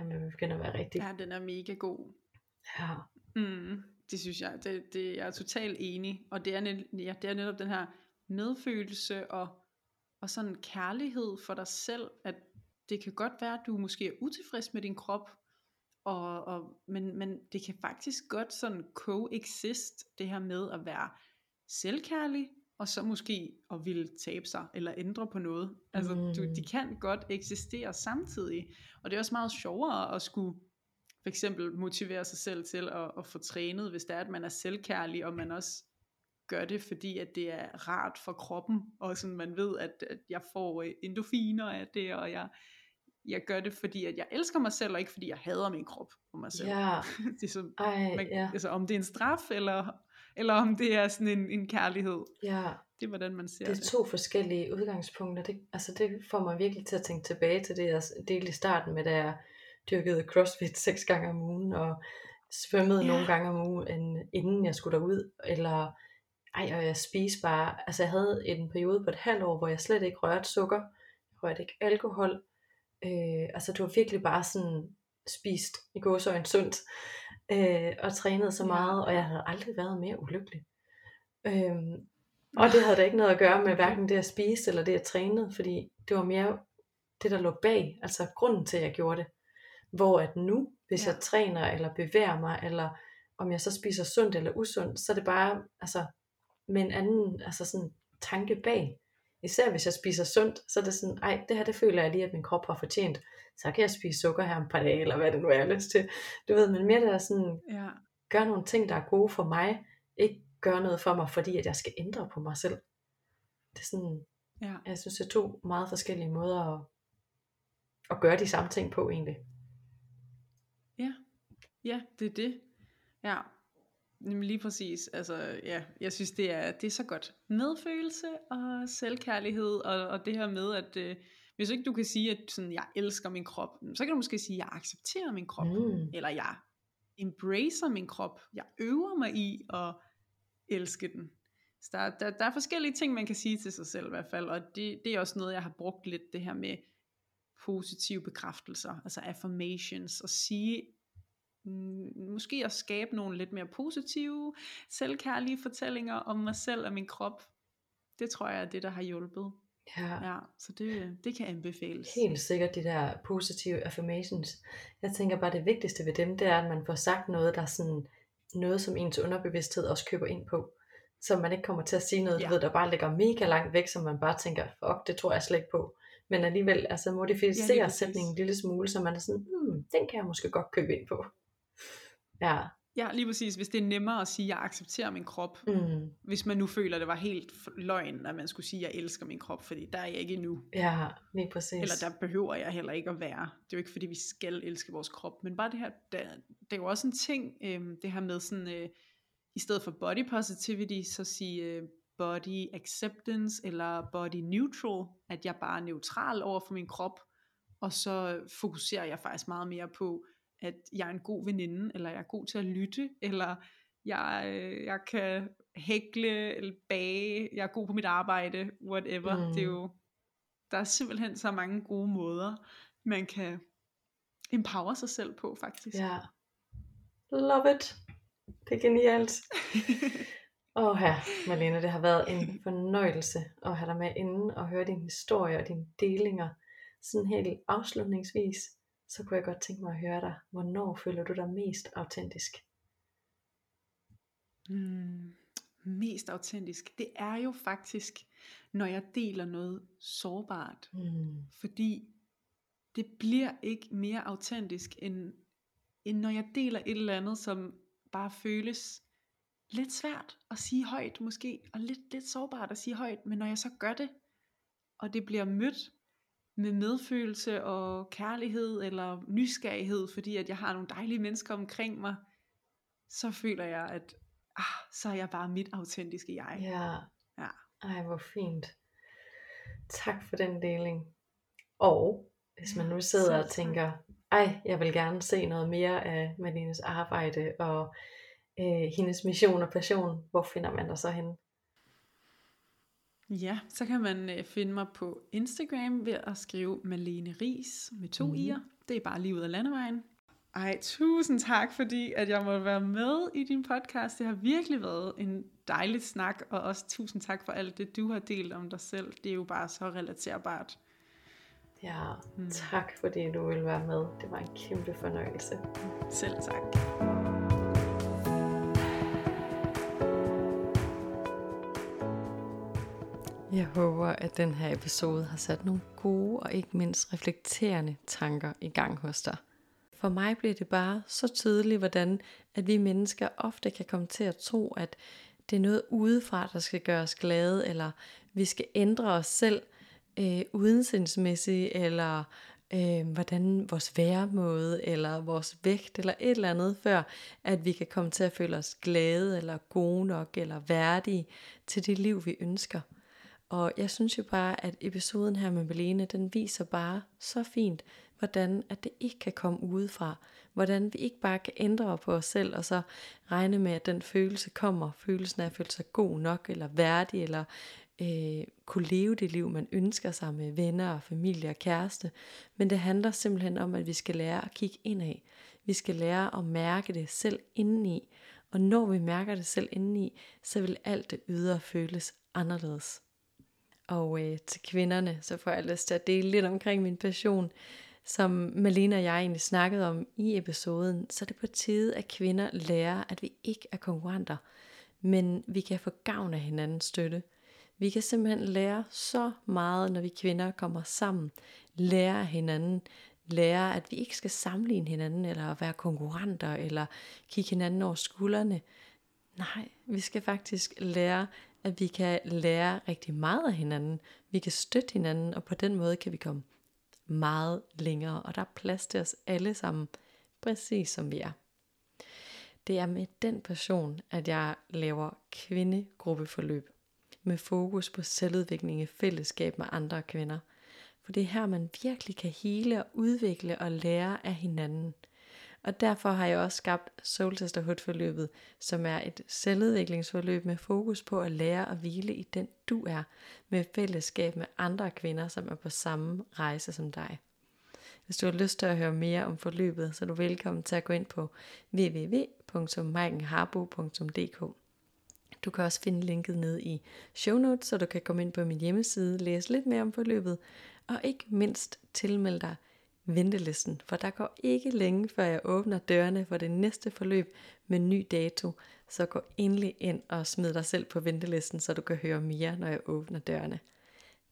At vi begynder at være rigtig. Ja, den er mega god. Ja. Mm, det synes jeg, det, det, jeg er totalt enig. Og det er, net, ja, det er netop den her medfølelse og og sådan kærlighed for dig selv, at det kan godt være, at du måske er utilfreds med din krop, Og, og, men, men det kan faktisk godt sådan coexist, det her med at være selvkærlig, og så måske at ville tabe sig, eller ændre på noget. Altså, mm. du, de kan godt eksistere samtidig. Og det er også meget sjovere at skulle for eksempel motivere sig selv til at, at få trænet, hvis det er, at man er selvkærlig, og man også gør det, fordi at det er rart for kroppen, og sådan man ved, at, at jeg får øh, endorfiner af det, og jeg, jeg gør det, fordi at jeg elsker mig selv, og ikke fordi jeg hader min krop og mig selv. Ja. det er så, Ej, man, ja. altså, om det er en straf, eller, eller om det er sådan en, en kærlighed. ja. Det er, hvordan man ser Det det. er to forskellige udgangspunkter. Det, altså det får mig virkelig til at tænke tilbage til det, jeg delte i starten med, da jeg dyrkede crossfit seks gange om ugen, og svømmede Ja. nogle gange om ugen, inden jeg skulle derud, eller ej, og jeg spiste bare, altså jeg havde en periode på et halvt år, hvor jeg slet ikke rørte sukker, jeg rørte ikke alkohol, øh, altså det var virkelig bare sådan spist i gåsøjne sundt, øh, og trænet så meget, og jeg havde aldrig været mere ulykkelig. Øhm, og det havde da ikke noget at gøre med hverken det at spise eller det at træne, fordi det var mere det, der lå bag, altså grunden til, at jeg gjorde det. Hvor at nu, hvis Ja. jeg træner eller bevæger mig, eller om jeg så spiser sundt eller usundt, så er det bare altså, med en anden altså sådan, tanke bag. Især hvis jeg spiser sundt, så er det sådan, ej, det her det føler jeg lige, at min krop har fortjent. Så kan jeg spise sukker her om par dage, eller hvad det nu er, jeg har lyst til. Du ved, men mere der er sådan, Ja, gør nogle ting, der er gode for mig, ikke gør noget for mig, fordi at jeg skal ændre på mig selv. Det er sådan, ja. jeg synes, det er to meget forskellige måder at, at gøre de samme ting på egentlig. Ja, ja, det er det. Ja, Jamen lige præcis. Altså, ja, jeg synes, det er, det er så godt. Medfølelse og selvkærlighed, og, og det her med, at øh, hvis ikke du kan sige, at sådan, jeg elsker min krop, så kan du måske sige, at jeg accepterer min krop, Mm. eller jeg embracer min krop. Jeg øver mig i at elske den. Så der, der, der er forskellige ting, man kan sige til sig selv i hvert fald, og det, det er også noget, jeg har brugt lidt, det her med positive bekræftelser, altså affirmations, og sige, måske at skabe nogle lidt mere positive, selvkærlige fortællinger om mig selv og min krop. Det tror jeg er det, der har hjulpet. Ja, Ja, så det, det kan anbefales. helt sikkert de der positive affirmations. Jeg tænker bare, det vigtigste ved dem, det er, at man får sagt noget, der er sådan noget, som ens underbevidsthed også køber ind på. Så man ikke kommer til at sige noget, Ja. du ved, der bare ligger mega langt væk, som man bare tænker, fuck, det tror jeg slet ikke på. Men alligevel, altså Ja, modificere lige ja, sætningen en lille smule, så man er sådan, hmm, den kan jeg måske godt købe ind på. Ja, Ja, lige præcis. Hvis det er nemmere at sige, at jeg accepterer min krop, mm, hvis man nu føler, at det var helt løgn, at man skulle sige, at jeg elsker min krop, fordi der er jeg ikke endnu. ja, lige præcis. Eller der behøver jeg heller ikke at være. Det er jo ikke, fordi vi skal elske vores krop. Men bare det her, der, det er jo også en ting, øhm, det her med sådan, øh, i stedet for body positivity, så sige øh, body acceptance, eller body neutral, at jeg bare er neutral over for min krop, og så fokuserer jeg faktisk meget mere på, at jeg er en god veninde, eller jeg er god til at lytte, eller jeg, øh, jeg kan hækle, eller bage, jeg er god på mit arbejde, whatever. Mm. Det er jo, der er simpelthen så mange gode måder, man kan empower sig selv på, faktisk. Ja. Love it. Det er genialt. Åh her, Malene, det har været en fornøjelse at have dig med inden og høre din historie og dine delinger. Sådan helt afslutningsvis, så kunne jeg godt tænke mig at høre dig. Hvornår føler du dig mest autentisk? Mm, mest autentisk. Det er jo faktisk, når jeg deler noget sårbart. Mm. Fordi det bliver ikke mere autentisk, end, end når jeg deler et eller andet, som bare føles lidt svært at sige højt måske, og lidt, lidt sårbart at sige højt, men når jeg så gør det, og det bliver mødt med medfølelse og kærlighed eller nysgerrighed, fordi at jeg har nogle dejlige mennesker omkring mig, så føler jeg, at ah, så er jeg bare mit autentiske jeg. Ja. Ja. Ej, hvor fint. Tak for den deling. Og hvis man Ja, nu sidder selv og tænker, ej, jeg vil gerne se noget mere af Malines arbejde og øh, hendes mission og passion, hvor finder man dig så henne? Ja, så kan man øh, finde mig på Instagram ved at skrive Malene Ries med to mm-hmm. i'er. Det er bare lige ud af landevejen. Ej, tusind tak, fordi at jeg måtte være med i din podcast. Det har virkelig været en dejlig snak, og også tusind tak for alt det, du har delt om dig selv. Det er jo bare så relaterbart. Ja, mm. tak fordi du ville være med. Det var en kæmpe fornøjelse. Selv tak. Jeg håber, at den her episode har sat nogle gode og ikke mindst reflekterende tanker i gang hos dig. For mig bliver det bare så tydeligt, hvordan at vi mennesker ofte kan komme til at tro, at det er noget udefra, der skal gøre os glade, eller vi skal ændre os selv øh, udensindsmæssigt, eller øh, hvordan vores væremåde, eller vores vægt, eller et eller andet, før at vi kan komme til at føle os glade, eller gode nok, eller værdige til det liv, vi ønsker. Og jeg synes jo bare, at episoden her med Malene, den viser bare så fint, hvordan at det ikke kan komme udefra. Hvordan vi ikke bare kan ændre på os selv, og så regne med, at den følelse kommer. Følelsen af at føle sig god nok, eller værdig, eller øh, kunne leve det liv, man ønsker sig med venner og familie og kæreste. Men det handler simpelthen om, at vi skal lære at kigge indad. Vi skal lære at mærke det selv indeni. Og når vi mærker det selv indeni, så vil alt det ydre føles anderledes. Og øh, til kvinderne, så får jeg lyst til at dele lidt omkring min passion. Som Malene og jeg egentlig snakkede om i episoden, så er det på tide, at kvinder lærer, at vi ikke er konkurrenter, men vi kan få gavn af hinandens støtte. Vi kan simpelthen lære så meget, når vi kvinder kommer sammen. Lære hinanden. Lære, at vi ikke skal sammenligne hinanden, eller være konkurrenter, eller kigge hinanden over skuldrene. Nej, vi skal faktisk lære, at vi kan lære rigtig meget af hinanden. Vi kan støtte hinanden, og på den måde kan vi komme meget længere, og der er plads til os alle sammen, præcis som vi er. Det er med den passion, at jeg laver kvindegruppeforløb med fokus på selvudvikling i fællesskab med andre kvinder. For det er her, man virkelig kan hele og udvikle og lære af hinanden – og derfor har jeg også skabt Soul Sisterhood-forløbet, som er et selvudviklingsforløb med fokus på at lære at hvile i den du er, med fællesskab med andre kvinder, som er på samme rejse som dig. Hvis du har lyst til at høre mere om forløbet, så er du velkommen til at gå ind på www.maikenharbo.dk. Du kan også finde linket ned i show notes, så du kan komme ind på min hjemmeside, læse lidt mere om forløbet, og ikke mindst tilmelde dig ventelisten, for der går ikke længe, før jeg åbner dørene for det næste forløb med ny dato. Så gå endelig ind og smid dig selv på ventelisten, så du kan høre mere, når jeg åbner dørene.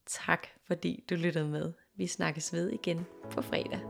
Tak fordi du lyttede med. Vi snakkes ved igen på fredag.